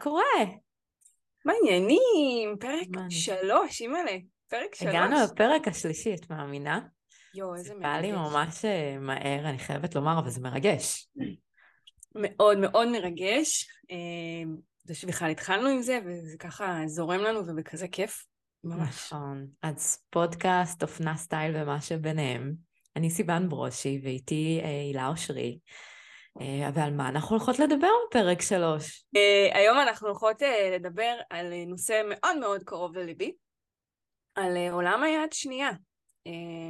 קורה? מה העניינים? פרק שלוש, אימא'לה. פרק שלוש. הגענו לפרק השלישי, את מאמינה? יואו, איזה מרגש. זה בא לי ממש אה, מהר, אני חייבת לומר, אבל זה מרגש. מאוד מאוד מרגש. אה, זה שבכלל התחלנו עם זה, וזה ככה זורם לנו ובכזה כיף. ממש. נכון. אז פודקאסט, אופנה סטייל ומה שביניהם. אני סיוון ברושי, ואיתי אה, הילה אושרי. אה, ועל מה אנחנו הולכות לדבר בפרק שלוש? Uh, היום אנחנו הולכות uh, לדבר על נושא מאוד מאוד קרוב לליבי, על עולם היד שנייה.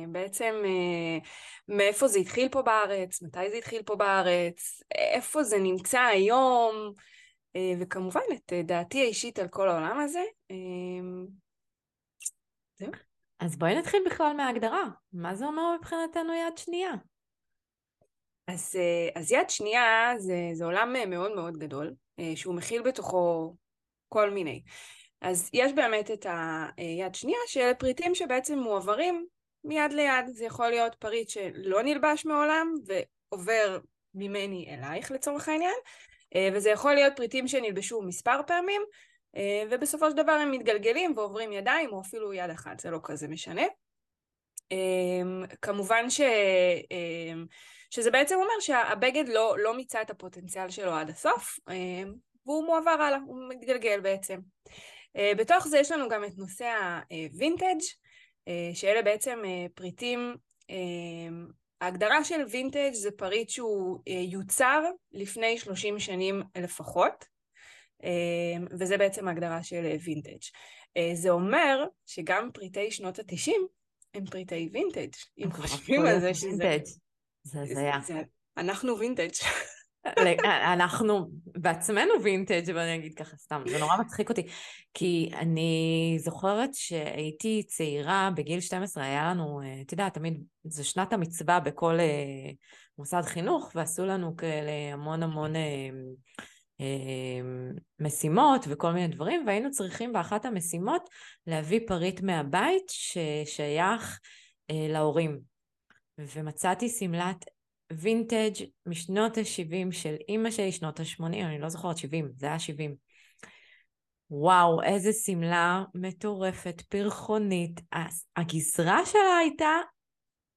בעצם מאיפה זה התחיל פה בארץ, מתי זה התחיל פה בארץ, איפה זה נמצא היום, וכמובן את דעתי האישית על כל העולם הזה. זהו. אז בואי נתחיל בכלל מההגדרה. מה זה אומר מבחינתנו יד שנייה? אז, אה, אז יד שנייה זה, עולם אה, מאוד מאוד גדול, אה, שהוא מכיל בתוכו כל מיני. אז יש באמת את היד שנייה שאלה פריטים שבעצם מועברים מיד ליד. זה יכול להיות פריט שלא נלבש מעולם ועובר ממני אלייך לצורך העניין, וזה יכול להיות פריטים שנלבשו מספר פעמים, ובסופו של דבר הם מתגלגלים ועוברים ידיים או אפילו יד אחת, זה לא כזה משנה. כמובן ש... שזה בעצם אומר שהבגד לא, לא מיצה את הפוטנציאל שלו עד הסוף, אה, והוא מועבר הלאה, הוא מתגלגל בעצם. אה, בתוך זה יש לנו גם את נושא הווינטג', אה, שאלה בעצם פריטים, ההגדרה של וינטג' זה פריט שהוא יוצר לפני 30 שנים לפחות, וזה בעצם ההגדרה של וינטג'. זה אומר שגם פריטי שנות התשעים הם פריטי וינטג', אם חושבים על זה שזה... זה הזיה. אנחנו וינטג'. אנחנו בעצמנו וינטג', אבל אני אגיד ככה סתם, זה נורא מצחיק אותי, כי אני זוכרת שהייתי צעירה, בגיל 12 היה לנו, אה, את יודעת, תמיד, זו שנת המצווה בכל אה, מוסד חינוך, ועשו לנו כאלה המון המון אה, משימות וכל מיני דברים, והיינו צריכים באחת המשימות להביא פריט מהבית ששייך להורים. ומצאתי שמלת וינטג' משנות ה-70 של אימא שלי, שנות ה-80, אני לא זוכרת 70, זה היה 70. וואו, איזה שמלה מטורפת, פרחונית. הגזרה שלה הייתה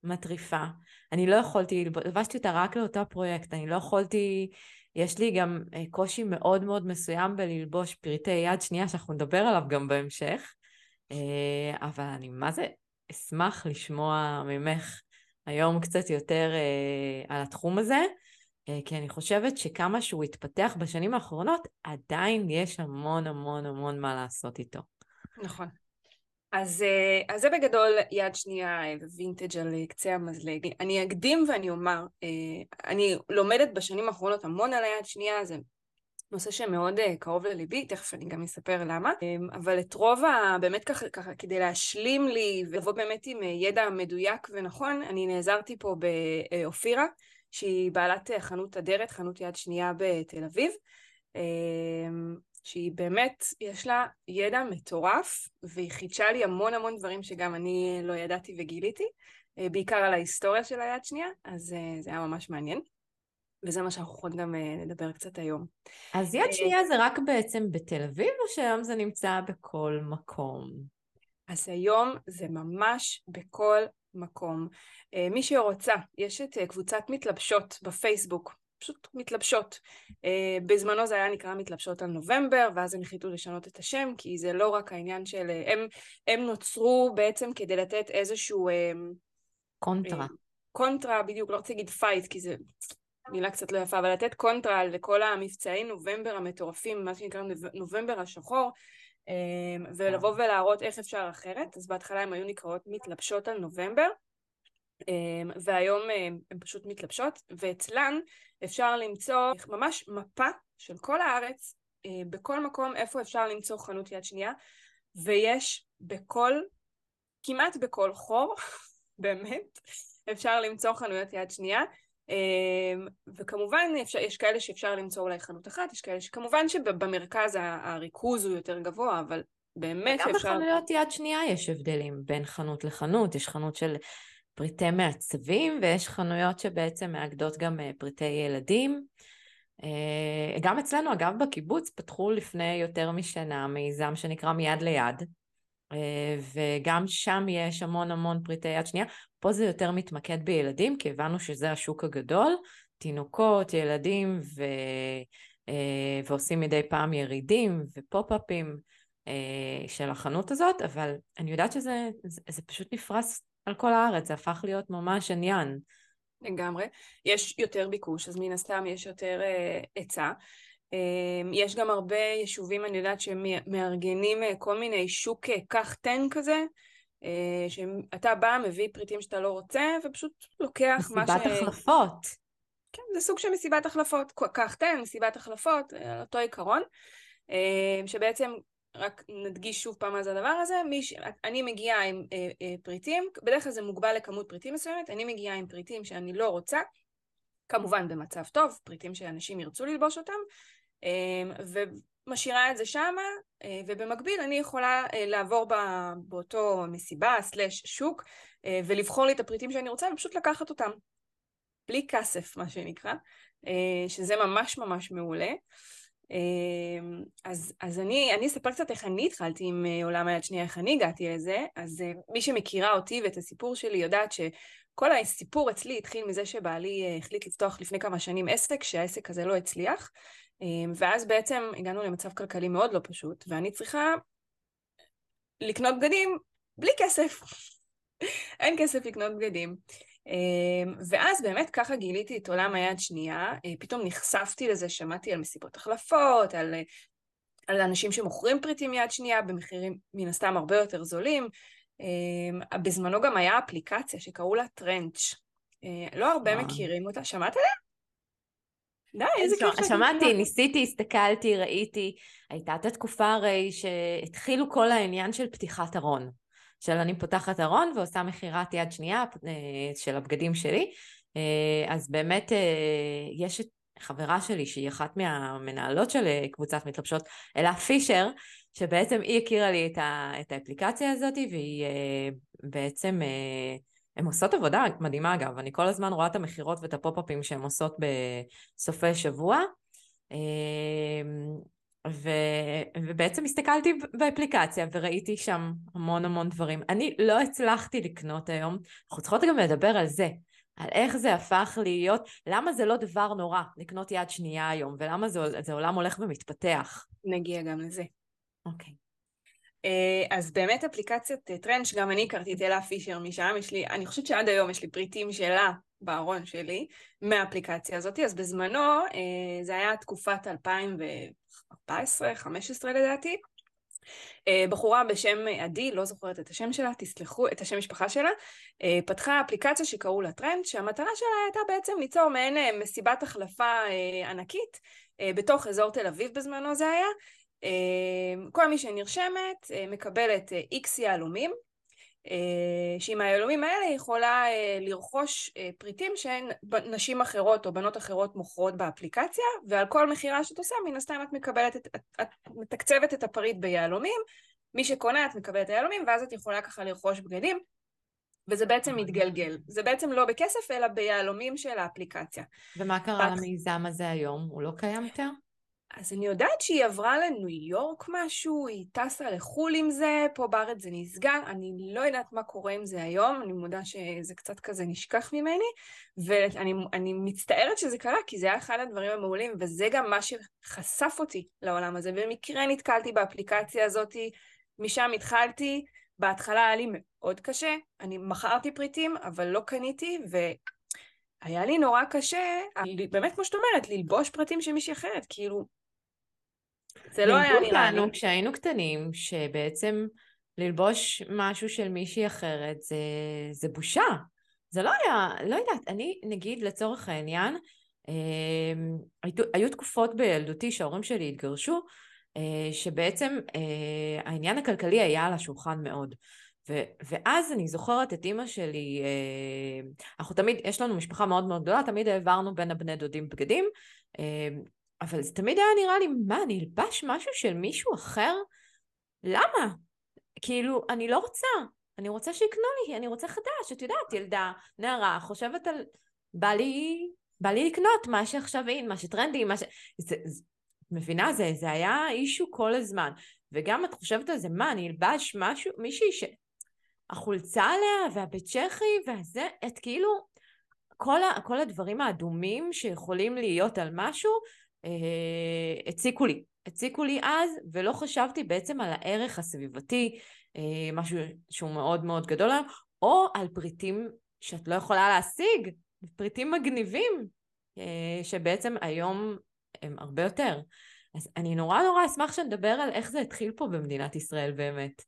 מטריפה. אני לא יכולתי, לבשתי אותה רק לאותו פרויקט, אני לא יכולתי, יש לי גם אה, קושי מאוד מאוד מסוים בללבוש פריטי יד שנייה, שאנחנו נדבר עליו גם בהמשך, אה, אבל אני מה זה אשמח לשמוע ממך היום קצת יותר אה, על התחום הזה, אה, כי אני חושבת שכמה שהוא התפתח בשנים האחרונות, עדיין יש המון המון המון מה לעשות איתו. נכון. אז, אה, אז זה בגדול יד שנייה ווינטג' על קצה המזלג. אני אקדים ואני אומר, אה, אני לומדת בשנים האחרונות המון על היד שנייה, זה נושא שמאוד אה, קרוב לליבי, תכף אני גם אספר למה, אמ, אבל את רוב ה... באמת ככה, ככה כדי להשלים לי ולבוא באמת עם אה, ידע מדויק ונכון, אני נעזרתי פה באופירה, שהיא בעלת אה, חנות אדרת, חנות יד שנייה בתל אביב, אמ, שהיא באמת, יש לה ידע מטורף, והיא חידשה לי המון המון דברים שגם אני לא ידעתי וגיליתי, בעיקר על ההיסטוריה של היד שנייה, אז זה היה ממש מעניין. וזה מה שאנחנו יכולים גם אה, לדבר קצת היום. אז יד אה, שנייה זה רק בעצם בתל אביב, או שהיום זה נמצא בכל מקום? אז היום זה ממש בכל מקום. אה, מי שרוצה, יש את קבוצת מתלבשות בפייסבוק, פשוט מתלבשות. בזמנו זה היה נקרא מתלבשות על נובמבר, ואז הם החליטו לשנות את השם, כי זה לא רק העניין של... הם, הם נוצרו בעצם כדי לתת איזשהו... קונטרה. קונטרה, בדיוק, לא רוצה להגיד fight, כי זה מילה קצת לא יפה, אבל לתת קונטרה לכל המבצעי נובמבר המטורפים, מה שנקרא נובמבר השחור, אמ, ולבוא ולהראות איך אפשר אחרת. אז בהתחלה הן היו נקראות מתלבשות על נובמבר, אמ, והיום הן פשוט מתלבשות, ואצלן אפשר למצוא ממש מפה של כל הארץ, אה, בכל מקום איפה אפשר למצוא חנות יד שנייה, ויש בכל, כמעט בכל חור, באמת, אפשר למצוא חנויות יד שנייה. אמ, וכמובן אפשר, יש כאלה שאפשר למצוא אולי חנות אחת, יש כאלה שכמובן שבמרכז הריכוז הוא יותר גבוה, אבל באמת שאפשר... גם בחנויות יד שנייה יש הבדלים בין חנות לחנות, יש חנות של פריטי מעצבים ויש חנויות שבעצם מאגדות גם אה, פריטי ילדים. גם אצלנו, אגב, בקיבוץ פתחו לפני יותר משנה מיזם שנקרא מיד ליד, וגם שם יש המון המון פריטי יד שנייה. פה זה יותר מתמקד בילדים, כי הבנו שזה השוק הגדול, תינוקות, ילדים, ו... ועושים מדי פעם ירידים ופופ-אפים של החנות הזאת, אבל אני יודעת שזה זה, זה פשוט נפרס על כל הארץ, זה הפך להיות ממש עניין. לגמרי. יש יותר ביקוש, אז מן הסתם יש יותר uh, היצע. Uh, יש גם הרבה יישובים, אני יודעת, שמארגנים uh, כל מיני שוק קח תן כזה, uh, שאתה בא, מביא פריטים שאתה לא רוצה, ופשוט לוקח מה ש... מסיבת החלפות. כן, זה סוג של מסיבת החלפות. קח תן, מסיבת החלפות, על אותו עיקרון, uh, שבעצם רק נדגיש שוב פעם מה זה הדבר הזה, ש... אני מגיעה עם אה, אה, פריטים, בדרך כלל זה מוגבל לכמות פריטים מסוימת, אני מגיעה עם פריטים שאני לא רוצה, כמובן במצב טוב, פריטים שאנשים ירצו ללבוש אותם, אה, ומשאירה את זה שמה, אה, ובמקביל אני יכולה אה, לעבור. באותו מסיבה, סלש שוק, אה, ולבחור לי את הפריטים שאני רוצה, ופשוט לקחת אותם. בלי כסף, מה שנקרא, שזה ממש ממש מעולה. אמ, אז, אז אני, אני אספר קצת איך אני התחלתי עם עולם היד שנייה, איך אני הגעתי לזה. אז מי שמכירה אותי ואת הסיפור שלי יודעת שכל הסיפור אצלי התחיל מזה שבעלי החליט לפתוח לפני כמה שנים עסק, שהעסק הזה לא הצליח. אמ, ואז בעצם הגענו למצב כלכלי מאוד לא פשוט, ואני צריכה לקנות בגדים בלי כסף. אין כסף לקנות בגדים. אמ, ואז באמת ככה גיליתי את עולם היד שנייה, אה, פתאום נחשפתי לזה, שמעתי על מסיבות החלפות, על, אה, על אנשים שמוכרים פריטים יד שנייה במחירים מן הסתם הרבה יותר זולים. אמ, בזמנו גם היה אפליקציה שקראו לה טרנץ', אה, לא הרבה מכירים אותה, שמעת עליה? די, איזה כיף. שמעתי, ניסיתי, הסתכלתי, ראיתי. הייתה את התקופה הרי שהתחילו כל העניין של פתיחת ארון. של אני פותחת ארון ועושה מכירת יד שנייה אה, של הבגדים שלי. אה, אז באמת אה, יש את חברה שלי שהיא אחת מהמנהלות של קבוצת מתלבשות, אלה פישר, שבעצם היא הכירה לי את, ה, את האפליקציה הזאת והיא בעצם, הן עושות עבודה מדהימה אגב, אני כל הזמן רואה את המכירות ואת הפופ-אפים שהן עושות בסופי שבוע. ו... ובעצם הסתכלתי באפליקציה וראיתי שם המון המון דברים. אני לא הצלחתי לקנות היום, אנחנו צריכות גם לדבר על זה, על איך זה הפך להיות, למה זה לא דבר נורא לקנות יד שנייה היום, ולמה זה, זה עולם הולך ומתפתח. נגיע גם לזה. אוקיי. אה, אז באמת אפליקציית טרנץ', גם אני הכרתי את אלה פישר משם, יש לי, אני חושבת שעד היום יש לי פריטים שלה בארון שלי, מהאפליקציה הזאת, אז בזמנו אה, זה היה תקופת 2014, 2015 לדעתי. אה, בחורה בשם עדי, לא זוכרת את השם שלה, תסלחו, את השם משפחה שלה, אה, פתחה אפליקציה שקראו לה טרנד, שהמטרה שלה הייתה בעצם ליצור מעין מסיבת החלפה ענקית בתוך אזור תל אביב בזמנו זה היה. כל מי שנרשמת מקבלת איקס יהלומים, אה, שעם היהלומים האלה היא יכולה אה, לרכוש אה, פריטים שהן נשים אחרות או בנות אחרות מוכרות באפליקציה, ועל כל מכירה שאת עושה, מן הסתם את מקבלת, את, את, את מתקצבת את הפריט ביהלומים, מי שקונה את מקבלת היהלומים, ואז את יכולה ככה לרכוש בגדים, וזה בעצם מתגלגל. זה בעצם לא בכסף, אלא ביהלומים של האפליקציה. ומה קרה למיזם הזה היום? הוא לא קיים יותר? אז אני יודעת שהיא עברה לניו יורק משהו, היא טסה לחו"ל עם זה, פה בארץ זה נסגר, אני לא יודעת מה קורה עם זה היום, אני מודה שזה קצת כזה נשכח ממני, ואני מצטערת שזה קרה, כי זה היה אחד הדברים המעולים, וזה גם מה שחשף אותי לעולם הזה. במקרה נתקלתי באפליקציה הזאת, משם התחלתי, בהתחלה היה לי מאוד קשה, אני מכרתי פריטים, אבל לא קניתי, ו... היה לי נורא קשה, באמת כמו שאת אומרת, ללבוש פרטים של מישהי אחרת, כאילו, זה לא היה נראה לי. כשהיינו קטנים, שבעצם ללבוש משהו של מישהי אחרת זה, זה בושה. זה לא היה, לא יודעת, אני נגיד לצורך העניין, אה, היו, היו תקופות בילדותי שההורים שלי התגרשו, אה, שבעצם אה, העניין הכלכלי היה על השולחן מאוד. ו- ואז אני זוכרת את אימא שלי, אה, אנחנו תמיד, יש לנו משפחה מאוד מאוד גדולה, תמיד העברנו בין הבני דודים בגדים, אה, אבל זה תמיד היה נראה לי, מה, אני אלבש משהו של מישהו אחר? למה? כאילו, אני לא רוצה. אני רוצה שיקנו לי, אני רוצה חדש, את יודעת, ילדה, נערה, חושבת על... בא לי בא לי לקנות מה שעכשיו אין, מה שטרנדי, מה ש... זה, זה, מבינה? זה, זה היה אישו כל הזמן. וגם את חושבת על זה, מה, אני אלבש משהו, מישהי ש... החולצה עליה והבית צ'כי והזה, את כאילו, כל, ה, כל הדברים האדומים שיכולים להיות על משהו, הציקו לי. הציקו לי אז, ולא חשבתי בעצם על הערך הסביבתי, אה, משהו שהוא מאוד מאוד גדול היום, או על פריטים שאת לא יכולה להשיג, פריטים מגניבים, אה, שבעצם היום הם הרבה יותר. אז אני נורא נורא אשמח שנדבר על איך זה התחיל פה במדינת ישראל באמת.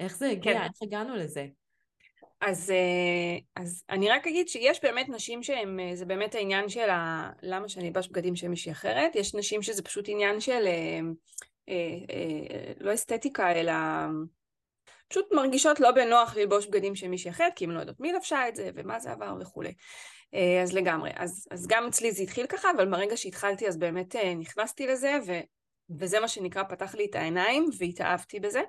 איך זה הגיע, כן. איך הגענו לזה. אז, אה, אז אני רק אגיד שיש באמת נשים שהן, אה, זה באמת העניין של ה... למה שאני אלבש בגדים של מישהי אחרת, יש נשים שזה פשוט עניין של אה, אה, אה, לא אסתטיקה, אלא פשוט מרגישות לא בנוח ללבוש בגדים של מישהי אחרת, כי הן לא יודעות מי לבשה את זה ומה זה עבר וכולי. אה, אז לגמרי. אז, אז גם אצלי זה התחיל ככה, אבל ברגע שהתחלתי אז באמת אה, נכנסתי לזה, ו, וזה מה שנקרא פתח לי את העיניים והתאהבתי בזה.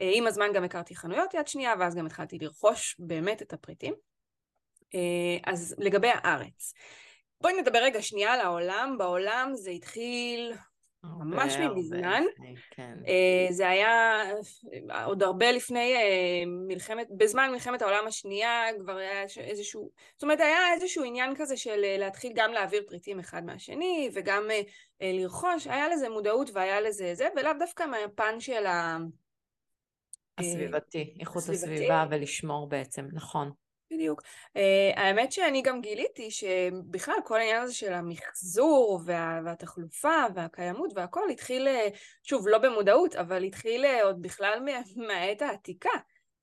אה, עם הזמן גם הכרתי חנויות יד שנייה, ואז גם התחלתי לרכוש באמת את הפריטים. אז לגבי הארץ. בואי נדבר רגע שנייה על העולם. בעולם זה התחיל ממש מזמן. כן. Uh, זה היה עוד הרבה לפני מלחמת, בזמן מלחמת העולם השנייה כבר היה איזשהו, זאת אומרת היה איזשהו עניין כזה של להתחיל גם להעביר פריטים אחד מהשני וגם לרכוש, היה לזה מודעות והיה לזה זה, ולאו דווקא מהפן של ה... הסביבתי, איכות הסביבה ולשמור בעצם, נכון. בדיוק. Uh, האמת שאני גם גיליתי שבכלל כל העניין הזה של המחזור וה, והתחלופה והקיימות והכל התחיל, uh, שוב, לא במודעות, אבל התחיל עוד בכלל מה, מהעת העתיקה,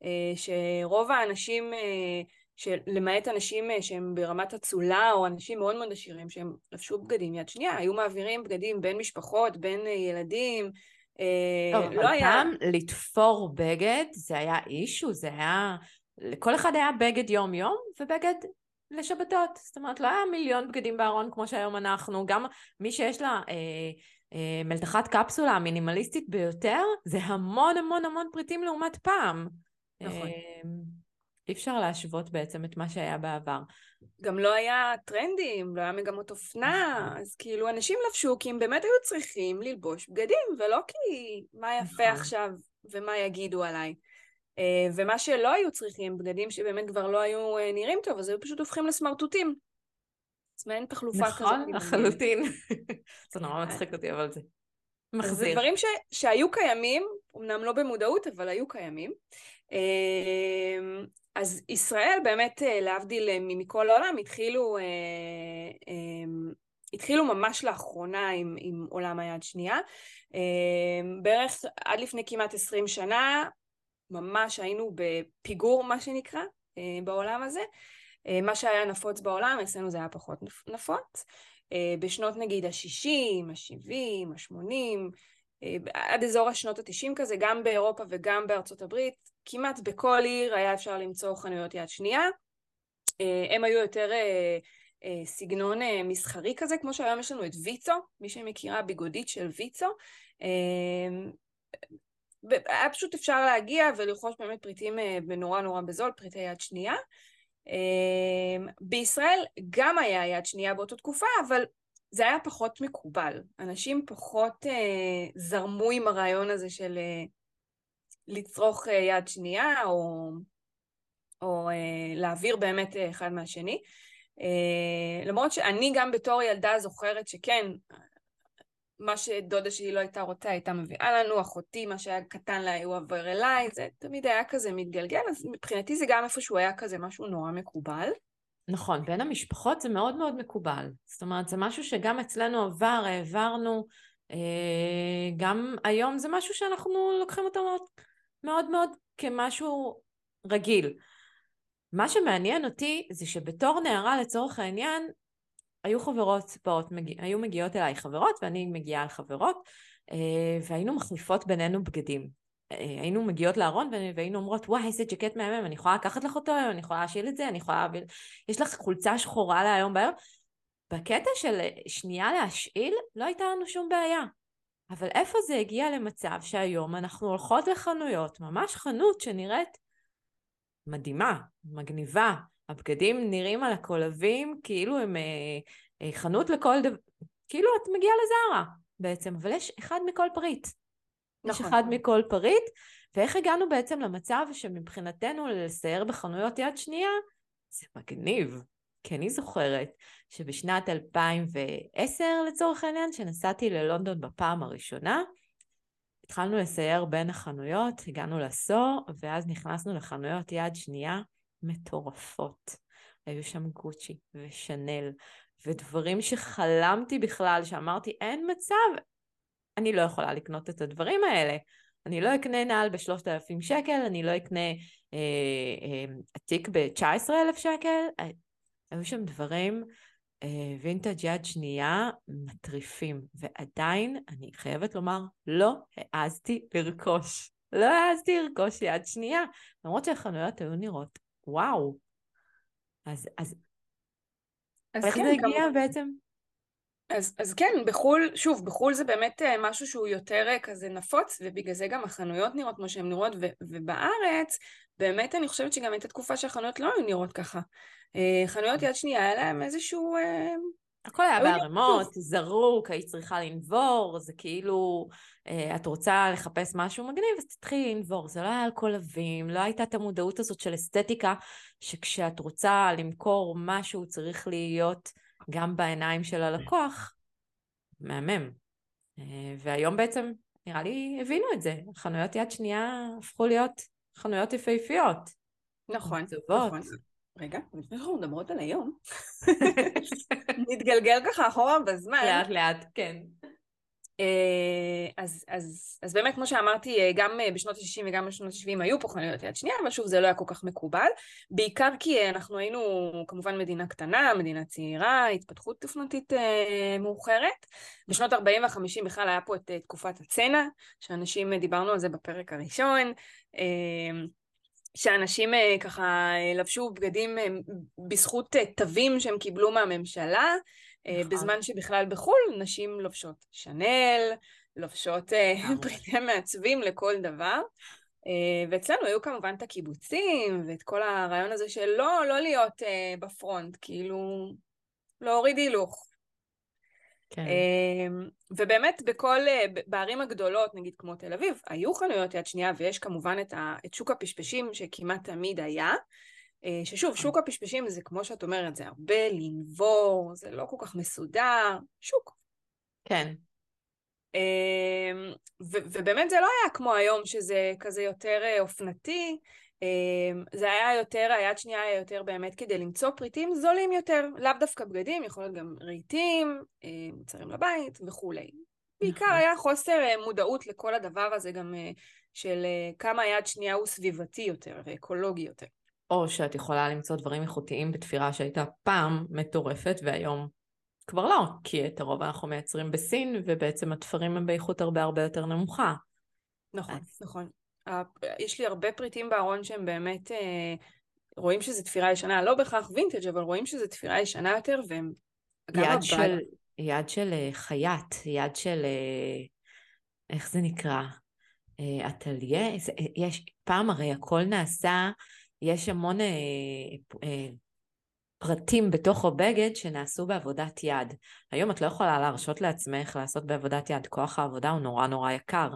uh, שרוב האנשים, uh, למעט אנשים uh, שהם ברמת אצולה או אנשים מאוד מאוד עשירים שהם לבשו בגדים יד שנייה, היו מעבירים בגדים בין משפחות, בין uh, ילדים. טוב, לא היה... פעם לתפור בגד זה היה אישו, זה היה... לכל אחד היה בגד יום-יום ובגד לשבתות. זאת אומרת, לא היה מיליון בגדים בארון כמו שהיום אנחנו. גם מי שיש לה אה, אה, מלתחת קפסולה המינימליסטית ביותר, זה המון המון המון פריטים לעומת פעם. נכון. אה, אי אפשר להשוות בעצם את מה שהיה בעבר. גם לא היה טרנדים, לא היה מגמות אופנה, נכון. אז כאילו אנשים לבשו כי הם באמת היו צריכים ללבוש בגדים, ולא כי מה יפה נכון. עכשיו ומה יגידו עליי. אה, ומה שלא היו צריכים, בגדים שבאמת כבר לא היו אה, נראים טוב, אז היו פשוט הופכים לסמרטוטים. אז מעין תחלופה נכון, כזאת. נכון, לחלוטין. זה נורא מצחיק אותי, אבל זה מחזיר. זה דברים ש, שהיו קיימים, אמנם לא במודעות, אבל היו קיימים. אה, אז ישראל באמת, להבדיל מכל העולם, התחילו, התחילו ממש לאחרונה עם, עם עולם היד שנייה. בערך עד לפני כמעט 20 שנה, ממש היינו בפיגור, מה שנקרא, אה, בעולם הזה. אה, מה שהיה נפוץ בעולם, אצלנו זה היה פחות נפוץ. אה, בשנות נגיד ה-60, ה-70, ה-80, עד אזור השנות ה-90 כזה, גם באירופה וגם בארצות הברית, כמעט בכל עיר היה אפשר למצוא חנויות יד שנייה. הם היו יותר סגנון מסחרי כזה, כמו שהיום יש לנו את ויצו, מי שמכירה ביגודית של ויצו. היה פשוט אפשר להגיע ולרכוש באמת פריטים אה, בנורא נורא בזול, פריטי יד שנייה. בישראל גם היה יד שנייה באותה תקופה, אבל זה היה פחות מקובל. אנשים פחות אה, זרמו עם הרעיון הזה של אה, לצרוך אה, יד שנייה, או, או אה, להעביר באמת אה, אחד מהשני. למרות שאני גם בתור ילדה זוכרת שכן, מה שדודה שלי לא הייתה רוצה הייתה מביאה לנו, אחותי, מה שהיה קטן לה הוא עובר אליי, זה תמיד היה כזה מתגלגל, אז מבחינתי זה גם איפשהו היה כזה משהו נורא מקובל. נכון, בין המשפחות זה מאוד מאוד מקובל. זאת אומרת, זה משהו שגם אצלנו עבר, העברנו, גם היום זה משהו שאנחנו לוקחים אותו מאוד מאוד, מאוד כמשהו רגיל. מה שמעניין אותי זה שבתור נערה לצורך העניין, היו חברות באות, היו מגיעות אליי חברות ואני מגיעה על חברות אה, והיינו מחליפות בינינו בגדים. אה, היינו מגיעות לארון והיינו אומרות וואי איזה ג'קט מהמם אני יכולה לקחת לך אותו היום אני יכולה להשאיל את זה אני יכולה יש לך חולצה שחורה להיום בערב בקטע של שנייה להשאיל לא הייתה לנו שום בעיה אבל איפה זה הגיע למצב שהיום אנחנו הולכות לחנויות ממש חנות שנראית מדהימה מגניבה הבגדים נראים על הקולבים כאילו הם אה, אה, חנות לכל דבר, כאילו את מגיעה לזארה בעצם, אבל יש אחד מכל פריט. נכון. יש אחד מכל פריט, ואיך הגענו בעצם למצב שמבחינתנו לסייר בחנויות יד שנייה, זה מגניב. כי אני זוכרת שבשנת 2010 לצורך העניין, שנסעתי ללונדון בפעם הראשונה, התחלנו לסייר בין החנויות, הגענו לסו, ואז נכנסנו לחנויות יד שנייה מטורפות. היו שם גוצ'י ושנל, ודברים שחלמתי בכלל, שאמרתי, אין מצב, אני לא יכולה לקנות את הדברים האלה. אני לא אקנה נעל בשלושת אלפים שקל, אני לא אקנה אה, אה, עתיק ב-19 אלף שקל. היו שם דברים אה, וינטג' יד שנייה מטריפים, ועדיין, אני חייבת לומר, לא העזתי לרכוש. לא העזתי לרכוש יד שנייה, למרות שהחנויות היו נראות וואו. אז, אז, אז איך כן, זה הגיע כמה... בעצם? אז, אז כן, בחו"ל, שוב, בחו"ל זה באמת אה, משהו שהוא יותר אה, כזה נפוץ, ובגלל זה גם החנויות נראות כמו שהן נראות, ו, ובארץ, באמת אני חושבת שגם הייתה תקופה שהחנויות לא היו נראות ככה. אה, חנויות יד שנייה, היה להם איזשהו... הכל היה בערימות, זרוק, היית צריכה לנבור, זה כאילו, את רוצה לחפש משהו מגניב, אז תתחילי לנבור. זה לא היה על כל לבים, לא הייתה את המודעות הזאת של אסתטיקה, שכשאת רוצה למכור משהו צריך להיות... גם בעיניים של הלקוח, מהמם. אה, והיום בעצם, נראה לי, הבינו את זה. חנויות יד שנייה הפכו להיות חנויות יפהפיות. נכון, נכון. רגע, לפני שאנחנו מדברות על היום, נתגלגל ככה אחורה בזמן. לאט לאט, כן. אה, אז, אז, אז באמת, כמו שאמרתי, אה, גם אה, בשנות ה-60 וגם בשנות ה-70 היו פה חנויות יד שנייה, אבל שוב, זה לא היה כל כך מקובל. בעיקר כי אנחנו היינו כמובן מדינה קטנה, מדינה צעירה, התפתחות תופנתית אה, מאוחרת. בשנות ה-40 וה-50 בכלל היה פה את תקופת הצנע, שאנשים, דיברנו על זה בפרק הראשון. אה, שאנשים ככה לבשו בגדים בזכות תווים שהם קיבלו מהממשלה, אה, נכון. בזמן שבכלל בחו"ל נשים לובשות שנל, לובשות אה, פריטי מעצבים לכל דבר. אה, ואצלנו היו כמובן את הקיבוצים ואת כל הרעיון הזה של לא, לא להיות בפרונט, כאילו להוריד הילוך. כן. ובאמת בכל, בערים הגדולות, נגיד כמו תל אביב, היו חנויות יד שנייה ויש כמובן את, ה, את שוק הפשפשים שכמעט תמיד היה, אה, ששוב, נכון. שוק הפשפשים זה כמו שאת אומרת, זה הרבה לנבור, זה לא כל כך מסודר, שוק. כן. אמ, ו- ובאמת זה לא היה כמו היום, שזה כזה יותר אה, אופנתי, אמ, זה היה יותר, היד שנייה היה יותר באמת כדי למצוא פריטים זולים יותר, לאו דווקא בגדים, יכול להיות גם רהיטים, אה, מוצרים לבית וכולי. בעיקר נכון. היה חוסר מודעות לכל הדבר הזה גם של כמה היד שנייה הוא סביבתי יותר ואקולוגי יותר. או שאת יכולה למצוא דברים איכותיים בתפירה שהייתה פעם מטורפת והיום כבר לא, כי את הרוב אנחנו מייצרים בסין ובעצם התפרים הם באיכות הרבה הרבה יותר נמוכה. נכון, אז... נכון. יש לי הרבה פריטים בארון שהם באמת, אה, רואים שזה תפירה ישנה, לא בהכרח וינטג' אבל רואים שזה תפירה ישנה יותר והם יד של, יד של אה, חייט, יד של, אה, איך זה נקרא? אטליה? יש, פעם הרי הכל נעשה יש המון פרטים בתוך הבגד שנעשו בעבודת יד. היום את לא יכולה להרשות לעצמך לעשות בעבודת יד, כוח העבודה הוא נורא נורא יקר.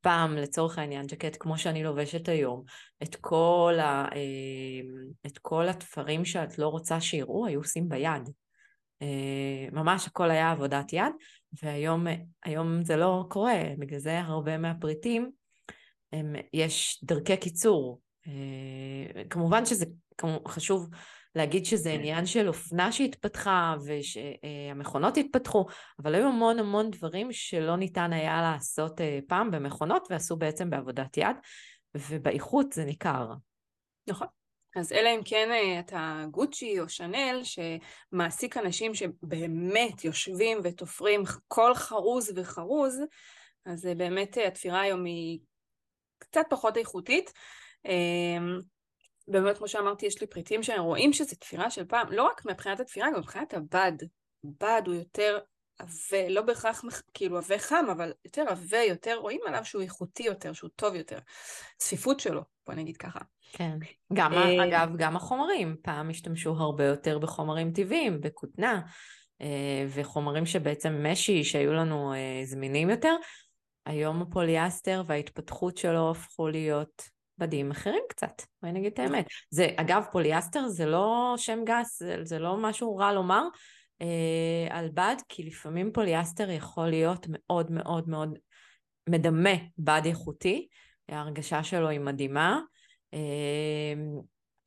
פעם, לצורך העניין, ג'קט כמו שאני לובשת היום, את כל, ה, אה, את כל התפרים שאת לא רוצה שיראו, היו עושים ביד. אה, ממש הכל היה עבודת יד, והיום זה לא קורה, בגלל זה הרבה מהפריטים, הם, יש דרכי קיצור. אה, כמובן שזה חשוב להגיד שזה כן. עניין של אופנה שהתפתחה ושהמכונות התפתחו, אבל היו המון המון דברים שלא ניתן היה לעשות אה, פעם במכונות ועשו בעצם בעבודת יד, ובאיכות זה ניכר. נכון. אז אלא אם כן אה, אתה גוצ'י או שנל, שמעסיק אנשים שבאמת יושבים ותופרים כל חרוז וחרוז, אז באמת התפירה היום היא קצת פחות איכותית. אמ, באמת, כמו שאמרתי, יש לי פריטים שרואים שזה תפירה של פעם, לא רק מבחינת התפירה, גם מבחינת הבד. בד הוא יותר עבה, לא בהכרח כאילו עבה חם, אבל יותר עבה, יותר רואים עליו שהוא איכותי יותר, שהוא טוב יותר. צפיפות שלו, בוא נגיד ככה. כן. גם, אה, אגב, גם החומרים, פעם השתמשו הרבה יותר בחומרים טבעיים, בכותנה. וחומרים שבעצם משי, שהיו לנו זמינים יותר, היום הפוליאסטר וההתפתחות שלו הפכו להיות בדים אחרים קצת, בואי נגיד את האמת. זה, אגב, פוליאסטר זה לא שם גס, זה, זה לא משהו רע לומר אה, על בד, כי לפעמים פוליאסטר יכול להיות מאוד מאוד מאוד מדמה בד איכותי, ההרגשה שלו היא מדהימה, אה,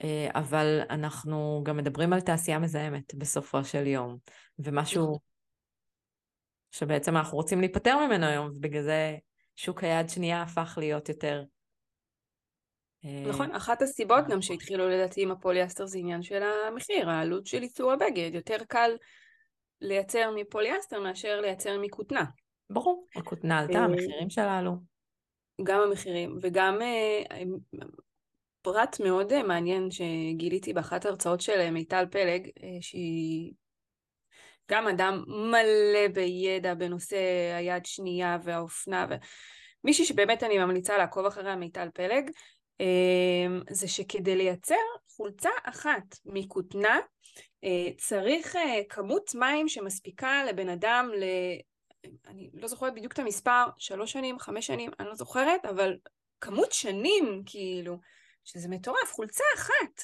אה, אבל אנחנו גם מדברים על תעשייה מזהמת בסופו של יום, ומשהו. שבעצם אנחנו רוצים להיפטר ממנו היום, ובגלל זה שוק היד שנייה הפך להיות יותר נכון, אחת הסיבות גם שהתחילו לדעתי עם הפוליאסטר זה עניין של המחיר, העלות של ייצור הבגד. יותר קל לייצר מפוליאסטר מאשר לייצר מכותנה. ברור, הכותנה עלתה, אה, המחירים שלה עלו. גם המחירים, וגם אה, פרט מאוד אה, מעניין שגיליתי באחת ההרצאות של מיטל פלג, שהיא גם אדם מלא בידע בנושא היד שנייה והאופנה, ומישהי שבאמת אני ממליצה לעקוב אחריה, מיטל פלג, זה שכדי לייצר חולצה אחת מכותנה אה, צריך אה, כמות מים שמספיקה לבן אדם ל... אני לא זוכרת בדיוק את המספר, שלוש שנים, חמש שנים, אני לא זוכרת, אבל כמות שנים, כאילו, שזה מטורף, חולצה אחת.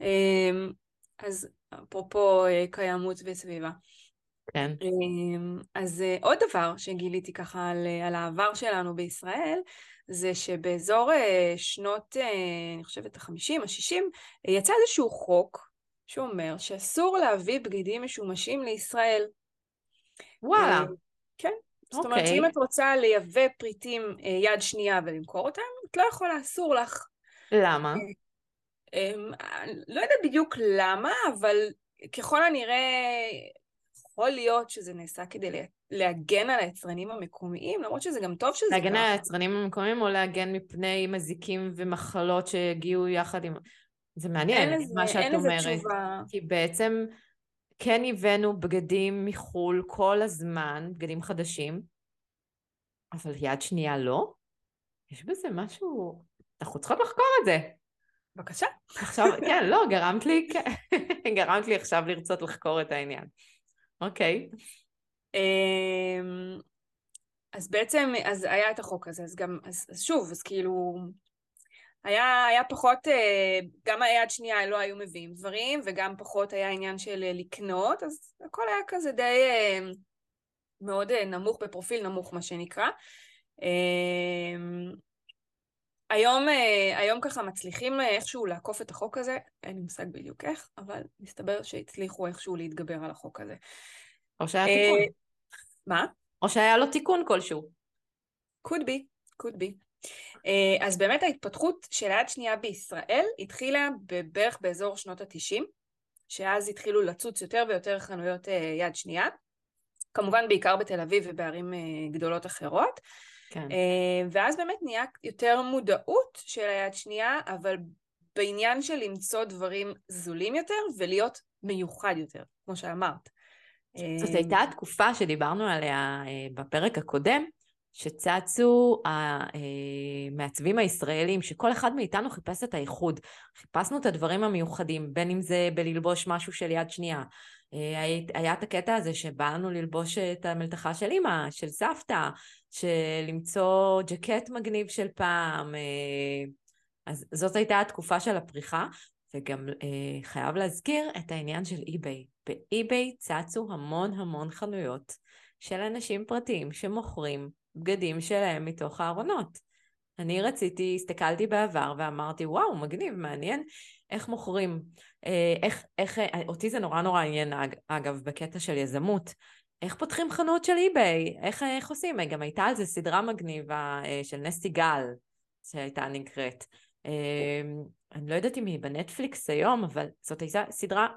אמ, אז אפרופו אה, קיימות וסביבה. כן. אמ, אז עוד דבר שגיליתי ככה על, על העבר שלנו בישראל, זה שבאזור אה, שנות, אה, אני חושבת, החמישים, השישים, יצא איזשהו חוק שאומר שאסור להביא בגדים משומשים לישראל. וואלה. כן. זאת אומרת אוקיי. שאם את רוצה לייבא פריטים יד שנייה ולמכור אותם, את לא יכולה, אסור לך. למה? אמ, לא יודעת בדיוק למה, אבל ככל הנראה יכול להיות שזה נעשה כדי להגן על היצרנים המקומיים, למרות שזה גם טוב שזה להגן על היצרנים המקומיים או להגן מפני מזיקים ומחלות שהגיעו יחד עם... זה מעניין, אין מה שאת אין אומרת. אין תשובה. כי בעצם כן הבאנו בגדים מחו"ל כל הזמן, בגדים חדשים, אבל יד שנייה לא? יש בזה משהו... אנחנו צריכות לחקור את זה. בבקשה. עכשיו, כן, לא, גרמת לי, כן. גרמת לי עכשיו לרצות לחקור את העניין. אוקיי. אמ, אז בעצם, אז היה את החוק הזה, אז גם, אז, אז שוב, אז כאילו, היה, היה פחות, אה, גם היד שנייה לא היו מביאים דברים, וגם פחות היה עניין של אה, לקנות, אז הכל היה כזה די אה, מאוד נמוך, בפרופיל נמוך מה שנקרא. היום, היום ככה מצליחים איכשהו לעקוף את החוק הזה, אין לי מושג בדיוק איך, אבל מסתבר שהצליחו איכשהו להתגבר על החוק הזה. או שהיה תיקון. מה? או שהיה לו תיקון כלשהו. could be, could be. אז באמת ההתפתחות של היד שנייה בישראל התחילה בערך באזור שנות התשעים, שאז התחילו לצוץ יותר ויותר חנויות יד שנייה, כמובן בעיקר בתל אביב ובערים גדולות אחרות. כן. Uh, ואז באמת נהיה יותר מודעות של היד שנייה, אבל בעניין של למצוא דברים זולים יותר ולהיות מיוחד יותר, כמו שאמרת. זאת הייתה התקופה שדיברנו עליה אה, בפרק הקודם, שצצו המעצבים הישראלים, שכל אחד מאיתנו חיפש את האיחוד. חיפשנו את הדברים המיוחדים, בין אם זה בללבוש משהו של יד שנייה. אה, היה את הקטע הזה שבא לנו ללבוש את המלתחה של אימא, של סבתא, שלמצוא ג'קט מגניב של פעם. אה, אז זאת הייתה התקופה של הפריחה, וגם אה, חייב להזכיר את העניין של אי-ביי. באי-ביי צצו המון המון חנויות של אנשים פרטיים שמוכרים בגדים שלהם מתוך הארונות. אני רציתי, הסתכלתי בעבר ואמרתי, וואו, מגניב, מעניין איך מוכרים. אה, איך, איך, אה, אותי זה נורא נורא עניין, אגב, בקטע של יזמות. איך פותחים חנות של אי-ביי? איך, איך עושים? גם הייתה על זה סדרה מגניבה אה, של נסטי גל, שהייתה נקראת. אני לא יודעת אם היא בנטפליקס היום, אבל זאת הייתה סדרה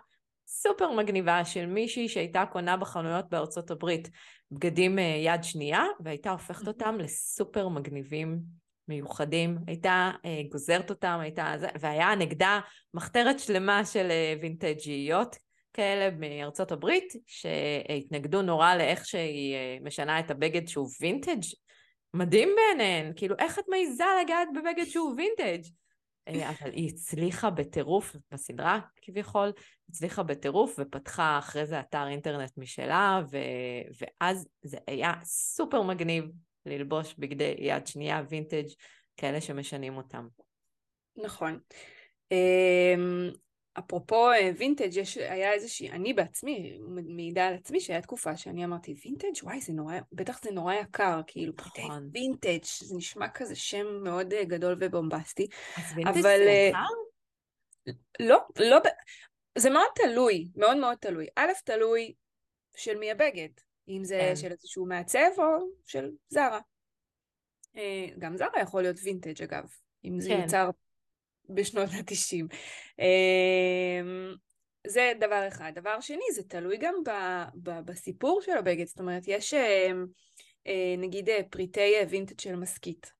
סופר מגניבה של מישהי שהייתה קונה בחנויות בארצות הברית בגדים אה, יד שנייה, והייתה הופכת אותם לסופר מגניבים מיוחדים, הייתה אה, גוזרת אותם, הייתה זה, והיה נגדה מחתרת שלמה של אה, וינטג'יות כאלה מארצות הברית, שהתנגדו נורא לאיך שהיא משנה את הבגד שהוא וינטג' מדהים בעיניהן, כאילו איך את מעיזה לגעת בבגד שהוא וינטג'? אה, אבל היא הצליחה בטירוף בסדרה כביכול, הצליחה בטירוף ופתחה אחרי זה אתר אינטרנט משלה, ו... ואז זה היה סופר מגניב ללבוש בגדי יד שנייה וינטג' כאלה שמשנים אותם. נכון. אפרופו אה, וינטג', יש, היה איזושהי, אני בעצמי מעידה על עצמי שהיה תקופה שאני אמרתי וינטג', וואי זה נורא, בטח זה נורא יקר, כאילו נכון. וינטג', זה נשמע כזה שם מאוד אה, גדול ובומבסטי. אז וינטג' אבל, זה אה, יקר? לא, לא, זה מאוד תלוי, מאוד מאוד תלוי. א', תלוי של מי הבגד, אם זה כן. של איזשהו מעצב או של זרה. גם זרה יכול להיות וינטג' אגב, אם זה כן. יוצר בשנות התשעים. אמ, זה דבר אחד. דבר שני, זה תלוי גם ב, ב, בסיפור של הבגד. זאת אומרת, יש אמ, אה, נגיד אה, פריטי וינטג' של מסכית.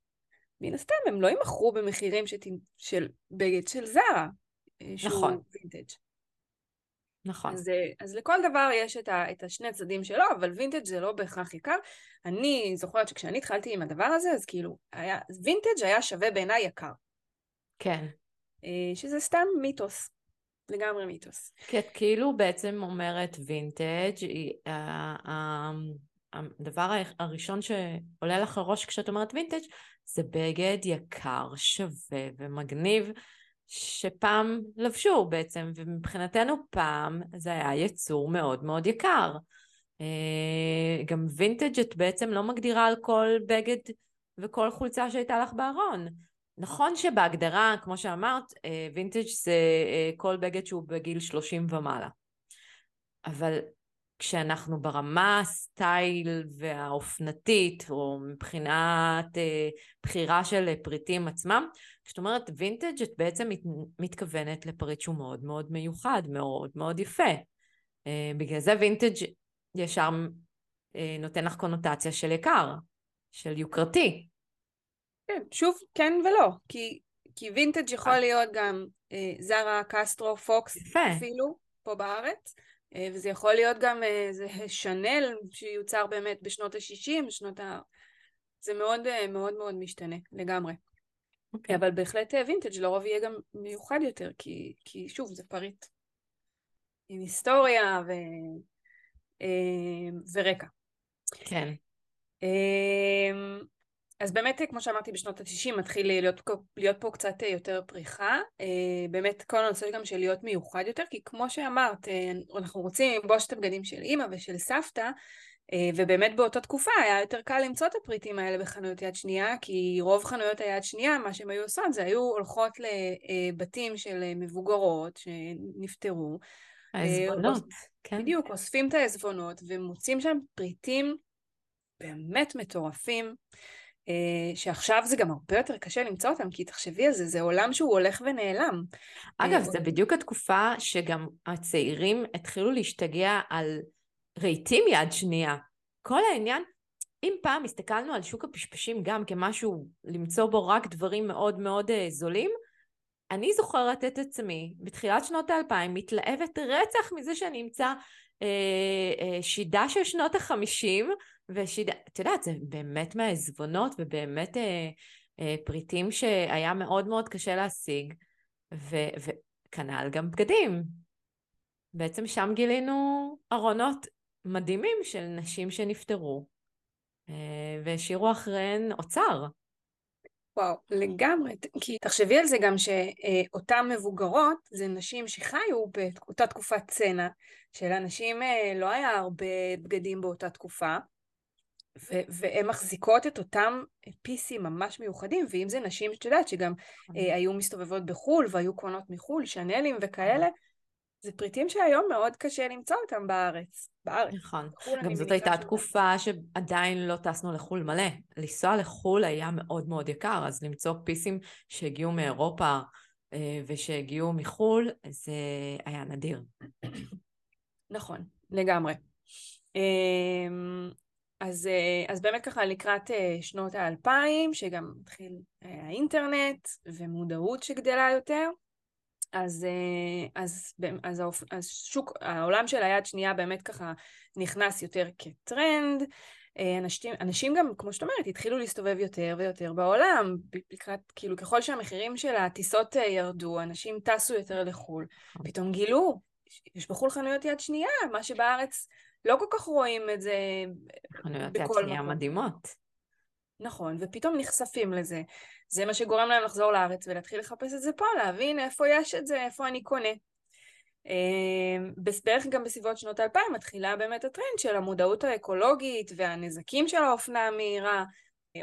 מן הסתם הם לא יימכרו במחירים שת... של בגד של זרה. אה, נכון. וינטג'. נכון. אז, אז לכל דבר יש את, ה, את השני הצדדים שלו, אבל וינטג' זה לא בהכרח יקר. אני זוכרת שכשאני התחלתי עם הדבר הזה, אז כאילו, היה, וינטג' היה שווה בעיניי יקר. כן. אה, שזה סתם מיתוס, לגמרי מיתוס. את כאילו בעצם אומרת וינטג', הדבר הראשון שעולה לך לראש כשאת אומרת וינטג' זה בגד יקר, שווה ומגניב, שפעם לבשו בעצם, ומבחינתנו פעם זה היה יצור מאוד מאוד יקר. אה, גם וינטג' את בעצם לא מגדירה על כל בגד וכל חולצה שהייתה לך בארון. נכון שבהגדרה, כמו שאמרת, וינטג' אה, זה אה, כל בגד שהוא בגיל 30 ומעלה. אבל כשאנחנו ברמה הסטייל והאופנתית, או מבחינת אה, בחירה של פריטים עצמם, כשאת אומרת וינטג' את בעצם מת, מתכוונת לפריט שהוא מאוד מאוד מיוחד, מאוד מאוד יפה. בגלל זה וינטג' ישר נותן לך קונוטציה של יקר, של יוקרתי. כן, שוב, כן ולא, כי, כי וינטג' יכול אה. להיות גם אה, זרה, קסטרו, פוקס, יפה. אפילו, פה בארץ, אה, וזה יכול להיות גם איזה אה, שנל שיוצר באמת בשנות ה-60, בשנות ה... זה מאוד אה, מאוד מאוד משתנה, לגמרי. Okay. אוקיי. אבל בהחלט אה, וינטג' לרוב יהיה גם מיוחד יותר, כי, כי שוב, זה פריט עם היסטוריה ו... ורקע. כן. אז באמת, כמו שאמרתי, בשנות ה-90 מתחיל להיות, להיות פה קצת יותר פריחה. אה, באמת, כל הנושא גם של להיות מיוחד יותר, כי כמו שאמרת, אה, אנחנו רוצים ללבוש את הבגדים של אימא ושל סבתא, אה, ובאמת באותה תקופה היה יותר קל למצוא את הפריטים האלה בחנויות יד שנייה, כי רוב חנויות היד שנייה, מה שהן היו עושות זה היו הולכות לבתים של מבוגרות שנפטרו. העזבונות, כן. בדיוק, אוספים את העזבונות ומוצאים שם פריטים באמת מטורפים. אה, שעכשיו זה גם הרבה יותר קשה למצוא אותם, כי תחשבי על זה, זה עולם שהוא הולך ונעלם. אגב, אה, זה בדיוק התקופה שגם הצעירים התחילו להשתגע על רהיטים יד שנייה. כל העניין, אם פעם הסתכלנו על שוק הפשפשים גם כמשהו למצוא בו רק דברים מאוד מאוד uh, זולים, אני זוכרת את עצמי בתחילת שנות האלפיים מתלהבת רצח מזה שאני אמצא uh, uh, שידה של שנות החמישים ואת יודעת, זה באמת מהעזבונות ובאמת אה, אה, פריטים שהיה מאוד מאוד קשה להשיג, וכנ"ל גם בגדים. בעצם שם גילינו ארונות מדהימים של נשים שנפטרו, אה, והשאירו אחריהן אוצר. וואו, לגמרי. כי תחשבי על זה גם שאותן מבוגרות זה נשים שחיו באותה תקופת צנע, שלאנשים אה, לא היה הרבה בגדים באותה תקופה, והן מחזיקות את אותם פיסים ממש מיוחדים, ואם זה נשים שאת יודעת שגם. אה, היו מסתובבות בחו"ל והיו קונות מחו"ל, שאנלים וכאלה, זה פריטים שהיום מאוד קשה למצוא אותם בארץ. בארץ. נכון. גם זאת הייתה תקופה שעדיין לא טסנו לחו"ל מלא. לנסוע לחו"ל היה מאוד מאוד יקר, אז למצוא פיסים שהגיעו מאירופה אה, ושהגיעו מחו"ל, זה היה נדיר. נכון, לגמרי. אז, אה, אז באמת ככה לקראת אה, שנות האלפיים, שגם התחיל אה, האינטרנט ומודעות שגדלה יותר, אז, אז, אז, אז שוק, העולם של היד שנייה באמת ככה נכנס יותר כטרנד, אנשים, אנשים גם, כמו שאת אומרת, התחילו להסתובב יותר ויותר בעולם, לקראת, כאילו, ככל שהמחירים של הטיסות ירדו, אנשים טסו יותר לחו"ל, נכון. פתאום גילו, יש בחו"ל חנויות יד שנייה, מה שבארץ לא כל כך רואים את זה חנויות יד שנייה מדהימות. נכון, ופתאום נחשפים לזה. זה מה שגורם להם לחזור לארץ ולהתחיל לחפש את זה פה, להבין איפה יש את זה, איפה אני קונה. אמ, בערך גם בסביבות שנות האלפיים מתחילה באמת הטרנד של המודעות האקולוגית והנזקים של האופנה המהירה.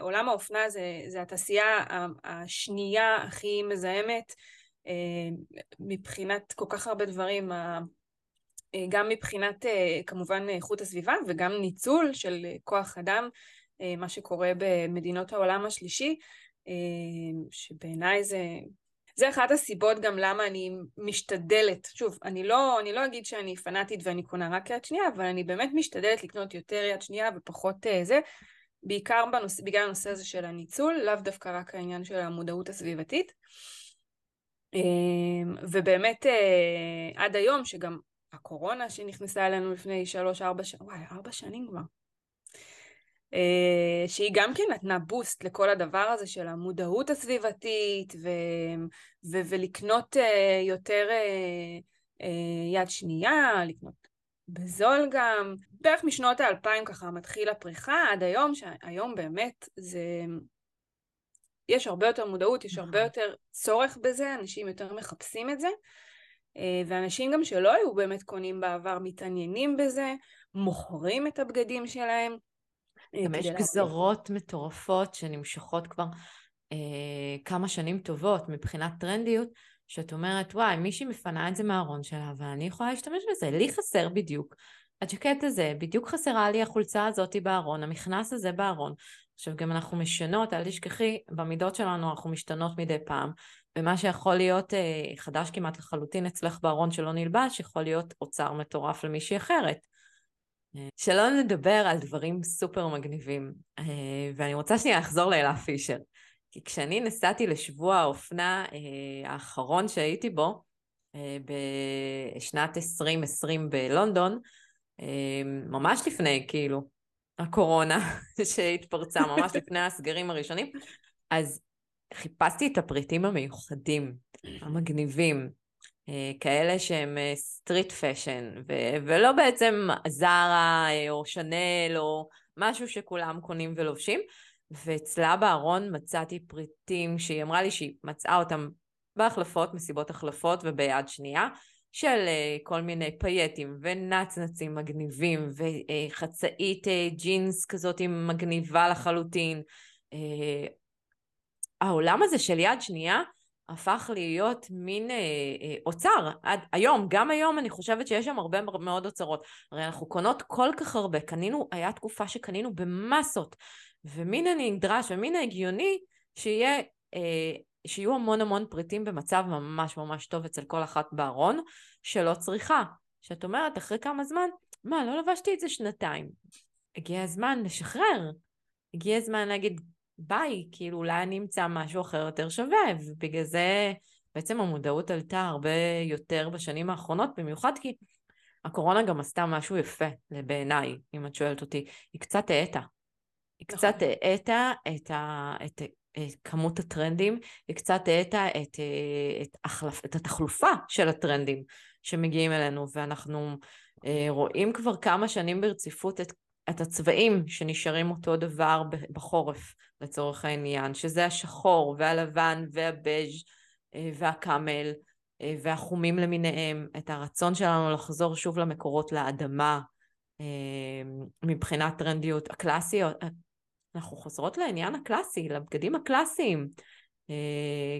עולם האופנה זה, זה התעשייה השנייה הכי מזהמת אמ, מבחינת כל כך הרבה דברים, גם מבחינת אה, כמובן איכות הסביבה וגם ניצול של כוח אדם, אה, מה שקורה במדינות העולם השלישי, שבעיניי זה זה אחת הסיבות גם למה אני משתדלת, שוב, אני לא, אני לא אגיד שאני פנאטית ואני קונה רק יד שנייה, אבל אני באמת משתדלת לקנות יותר יד שנייה ופחות זה, בעיקר בנוס, בגלל הנושא הזה של הניצול, לאו דווקא רק העניין של המודעות הסביבתית. ובאמת עד היום, שגם הקורונה שנכנסה אלינו לפני שלוש-ארבע שנים, וואי, ארבע שנים כבר. אה, שהיא גם כן נתנה בוסט לכל הדבר הזה של המודעות הסביבתית ו, ו, ולקנות אה, יותר אה, יד שנייה, לקנות בזול גם. בערך משנות האלפיים ככה מתחיל הפריחה עד היום, שהיום באמת זה... יש הרבה יותר מודעות, יש הרבה נכון. יותר צורך בזה, אנשים יותר מחפשים את זה. ואנשים גם שלא היו באמת קונים בעבר מתעניינים בזה, מוכרים את הבגדים שלהם. אה, גם יש גזרות מטורפות שנמשכות כבר אה, כמה שנים טובות מבחינת טרנדיות, שאת אומרת, וואי, מישהי מפנה את זה מהארון שלה, ואני יכולה להשתמש בזה, לי חסר בדיוק. הג'קט הזה, בדיוק חסרה לי החולצה הזאת בארון, המכנס הזה בארון. עכשיו גם אנחנו משנות, אל תשכחי, במידות שלנו אנחנו משתנות מדי פעם, ומה שיכול להיות אה, חדש כמעט לחלוטין אצלך בארון שלא נלבש, יכול להיות אוצר מטורף למישהי אחרת. שלא נדבר על דברים סופר מגניבים, אה, ואני רוצה שנייה לחזור לאלה פישר. כי כשאני נסעתי לשבוע האופנה אה, האחרון שהייתי בו, אה, בשנת 2020 בלונדון, ממש לפני, כאילו, הקורונה שהתפרצה, ממש לפני הסגרים הראשונים, אז חיפשתי את הפריטים המיוחדים, המגניבים, אה, כאלה שהם street אה, fashion, ולא בעצם זארה אה, או שנל או משהו שכולם קונים ולובשים. ואצלה בארון מצאתי פריטים שהיא אמרה לי שהיא מצאה אותם בהחלפות, מסיבות החלפות וביד שנייה, של כל מיני פייטים ונצנצים מגניבים וחצאית ג'ינס כזאת מגניבה לחלוטין. העולם הזה של יד שנייה הפך להיות מין אה, אה, אוצר, עד היום, גם היום אני חושבת שיש שם הרבה מאוד אוצרות. הרי אנחנו קונות כל כך הרבה, קנינו, היה תקופה שקנינו במסות, ומין הנדרש ומין ההגיוני שיהיה, אה, שיהיו המון המון פריטים במצב ממש ממש טוב אצל כל אחת בארון, שלא צריכה. שאת אומרת, אחרי כמה זמן, מה, לא לבשתי את זה שנתיים. הגיע הזמן לשחרר. הגיע הזמן להגיד, ביי, כאילו אולי אני אמצא משהו אחר יותר שווה, ובגלל זה בעצם המודעות עלתה הרבה יותר בשנים האחרונות, במיוחד כי הקורונה גם עשתה משהו יפה בעיניי, אם את שואלת אותי, היא קצת האטה. היא נכון. קצת האטה את, ה, את, את כמות הטרנדים, היא קצת האטה את, את, החלפ, את התחלופה של הטרנדים שמגיעים אלינו, ואנחנו אה, רואים כבר כמה שנים ברציפות את את הצבעים שנשארים אותו דבר בחורף לצורך העניין, שזה השחור והלבן והבז' אה, והקאמל אה, והחומים למיניהם, את הרצון שלנו לחזור שוב למקורות לאדמה אה, מבחינת טרנדיות הקלאסיות, אנחנו חוזרות לעניין הקלאסי, לבגדים הקלאסיים.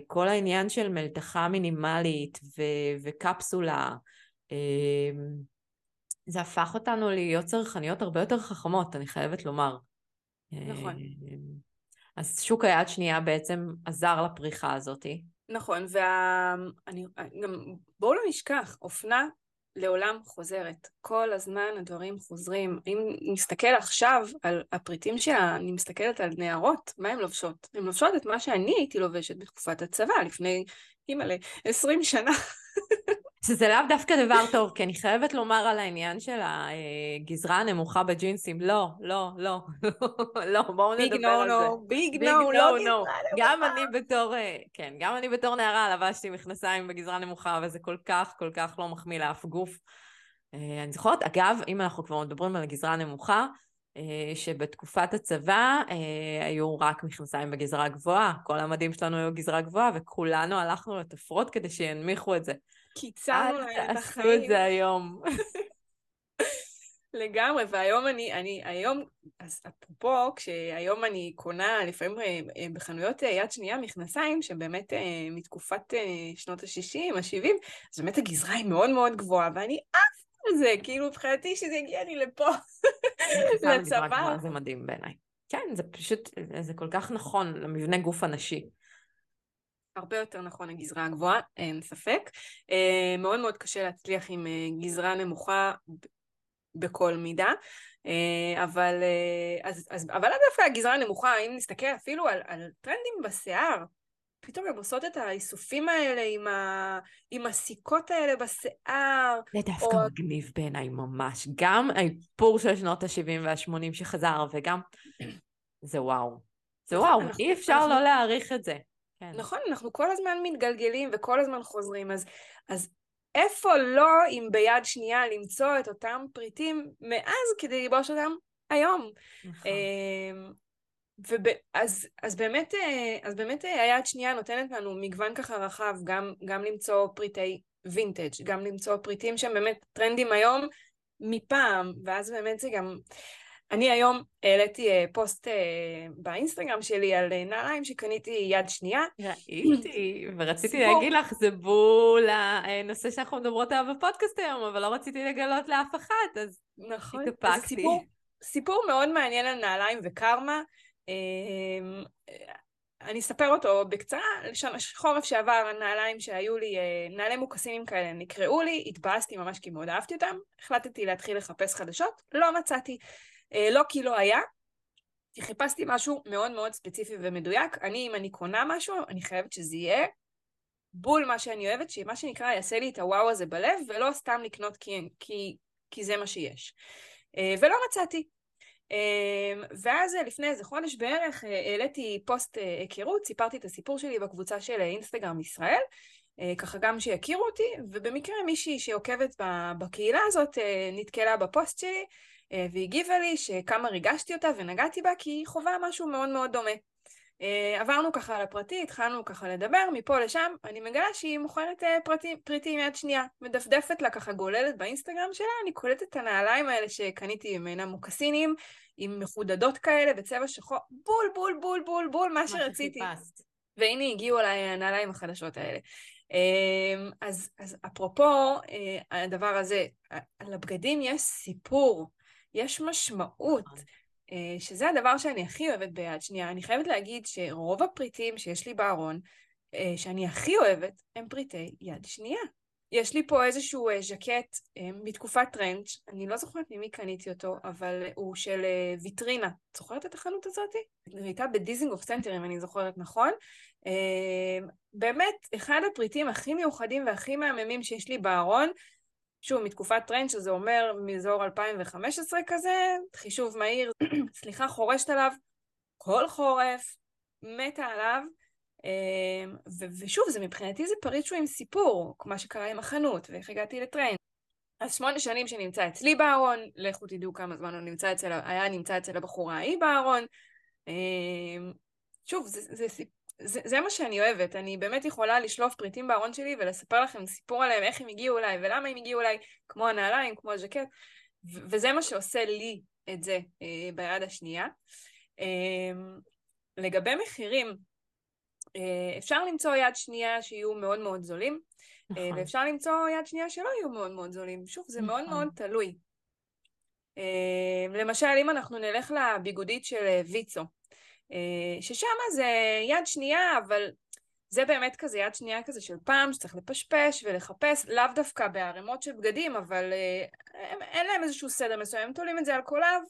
כל העניין של מלתחה מינימלית ו- וקפסולה, זה הפך אותנו להיות צרכניות הרבה יותר חכמות, אני חייבת לומר. נכון. אז שוק היד שנייה בעצם עזר לפריחה הזאתי. נכון, ואני גם, בואו לא נשכח, אופנה לעולם חוזרת. כל הזמן הדברים חוזרים. אם נסתכל עכשיו על הפריטים שלה, אני מסתכלת על נערות, מה הן לובשות? הן לובשות את מה שאני הייתי לובשת בתקופת הצבא, לפני, אימא'לה, עשרים שנה. שזה לאו דווקא דבר טוב, כי אני חייבת לומר על העניין של הגזרה הנמוכה בג'ינסים, לא, לא, לא, לא, בואו נדבר על זה. ביג נו, לא גזרה נמוכה. גם אני בתור, אה, כן, גם אני בתור נערה לבשתי מכנסיים בגזרה נמוכה, וזה כל כך, כל כך לא מחמיא לאף גוף. אה, אני זוכרת, אגב, אם אנחנו כבר מדברים על הגזרה הנמוכה, שבתקופת הצבא היו רק מכנסיים בגזרה גבוהה, כל המדים שלנו היו גזרה גבוהה, וכולנו הלכנו לתפרות כדי שינמיכו את זה. קיצרנו להם את החיים. אל תעשו את זה היום. לגמרי, והיום אני, אני, היום, אז אפרופו, כשהיום אני קונה לפעמים אה, אה, בחנויות אה, יד שנייה מכנסיים, שבאמת מתקופת שנות ה-60, ה-70, אז באמת הגזרה היא מאוד מאוד גבוהה, ואני עפה זה, כאילו מבחינתי שזה יגיע לי לפה, לצבא. זה מדהים בעיניי. כן, זה פשוט, זה כל כך נכון למבנה גוף הנשי. הרבה יותר נכון הגזרה הגבוהה, אין ספק. אה, מאוד מאוד קשה להצליח עם אה, גזרה נמוכה בכל מידה. אה, אבל, אז, אז, אבל דווקא הגזרה הנמוכה, אם נסתכל אפילו על, על טרנדים בשיער, פתאום הן עושות את האיסופים האלה עם, ה... עם הסיכות האלה בשיער. זה דווקא או... מגניב בעיניי ממש. גם האיפור של שנות ה-70 וה-80 שחזר, וגם... זה וואו. זה נכון, וואו, אי אפשר אנחנו... לא להעריך את זה. כן. נכון, אנחנו כל הזמן מתגלגלים וכל הזמן חוזרים, אז, אז איפה לא אם ביד שנייה למצוא את אותם פריטים מאז כדי ללבוש אותם היום. נכון. ואז אז באמת, אה, אז באמת אה, היד שנייה נותנת לנו מגוון ככה רחב, גם, גם למצוא פריטי וינטג', גם למצוא פריטים שהם באמת טרנדים היום מפעם, ואז באמת זה גם... אני היום העליתי אה, פוסט באינסטגרם שלי על נעליים שקניתי יד שנייה. ראיתי, ורציתי להגיד לך, זה בול הנושא שאנחנו מדברות עליו בפודקאסט היום, אבל לא רציתי לגלות לאף אחת, אז נכון. התאפקתי. סיפור, סיפור מאוד מעניין על נעליים וקרמה. אני אספר אותו בקצרה, חורף שעבר הנעליים שהיו לי, נעלי מוקסינים כאלה נקראו לי, התבאסתי ממש כי מאוד אהבתי אותם, החלטתי להתחיל לחפש חדשות, לא מצאתי. אה, לא כי לא היה, כי חיפשתי משהו מאוד מאוד ספציפי ומדויק. אני, אם אני קונה משהו, אני חייבת שזה יהיה בול מה שאני אוהבת, שמה שנקרא יעשה לי את הוואו הזה בלב, ולא סתם לקנות כי, כי, כי זה מה שיש. אה, ולא מצאתי. אה, ואז לפני איזה חודש בערך העליתי פוסט היכרות, סיפרתי את הסיפור שלי בקבוצה של אינסטגרם ישראל, ככה גם שיכירו אותי, ובמקרה מישהי שעוקבת בקהילה הזאת נתקלה בפוסט שלי, אה, והגיבה לי שכמה ריגשתי אותה ונגעתי בה כי היא חווה משהו מאוד מאוד דומה. אה, עברנו ככה על הפרטי, התחלנו ככה לדבר, מפה לשם, אני מגלה שהיא מוכרת אה, פרטים, פריטים יד שנייה, מדפדפת לה ככה גוללת באינסטגרם שלה, אני קולטת את הנעליים האלה שקניתי, אינם מוקסינים, עם מחודדות כאלה בצבע שחור, בול בול בול בול בול, מה שרציתי. והנה הגיעו אליי הנעליים החדשות האלה. אז, אז אפרופו הדבר הזה, על הבגדים יש סיפור. יש משמעות, נכון. שזה הדבר שאני הכי אוהבת ביד שנייה. אני חייבת להגיד שרוב הפריטים שיש לי בארון, אה, שאני הכי אוהבת, הם פריטי יד שנייה. יש לי פה איזשהו אה, ז'קט מתקופת טרנד, אני לא זוכרת ממי קניתי אותו, אבל הוא של ויטרינה. את זוכרת את החנות הזאת? היא הייתה בדיזינגוף סנטר, אם אני זוכרת נכון. באמת, אחד הפריטים הכי מיוחדים והכי מהממים שיש לי בארון, שוב, מתקופת טרנד, שזה אומר מאזור 2015 כזה, חישוב מהיר, סליחה, חורשת עליו כל חורף, מתה עליו, אמ, ו- ושוב, זה מבחינתי זה פריט שהוא עם סיפור, מה שקרה עם החנות, ואיך הגעתי לטרנד. אז שמונה שנים שנמצא אצלי בארון, לכו תדעו כמה זמן הוא נמצא אצל, היה נמצא אצל הבחורה ההיא בארון. אמ, שוב, זה, זה, זה, זה, מה שאני אוהבת, אני באמת יכולה לשלוף פריטים בארון שלי ולספר לכם סיפור עליהם, איך הם הגיעו אליי ולמה הם הגיעו אליי, כמו הנעליים, כמו הז'קט, ו- וזה מה שעושה לי את זה אה, ביד השנייה. אה, לגבי מחירים, אה, אפשר למצוא יד שנייה שיהיו מאוד מאוד זולים, אה, נכון. ואפשר למצוא יד שנייה שלא יהיו מאוד מאוד זולים. שוב, זה נכון. מאוד מאוד תלוי. אה, למשל, אם אנחנו נלך לביגודית של אה, ויצו, ששם זה יד שנייה, אבל זה באמת כזה יד שנייה כזה של פעם, שצריך לפשפש ולחפש, לאו דווקא בערימות של בגדים, אבל אה, הם, אין להם איזשהו סדר מסוים, הם תולים את זה על קולב,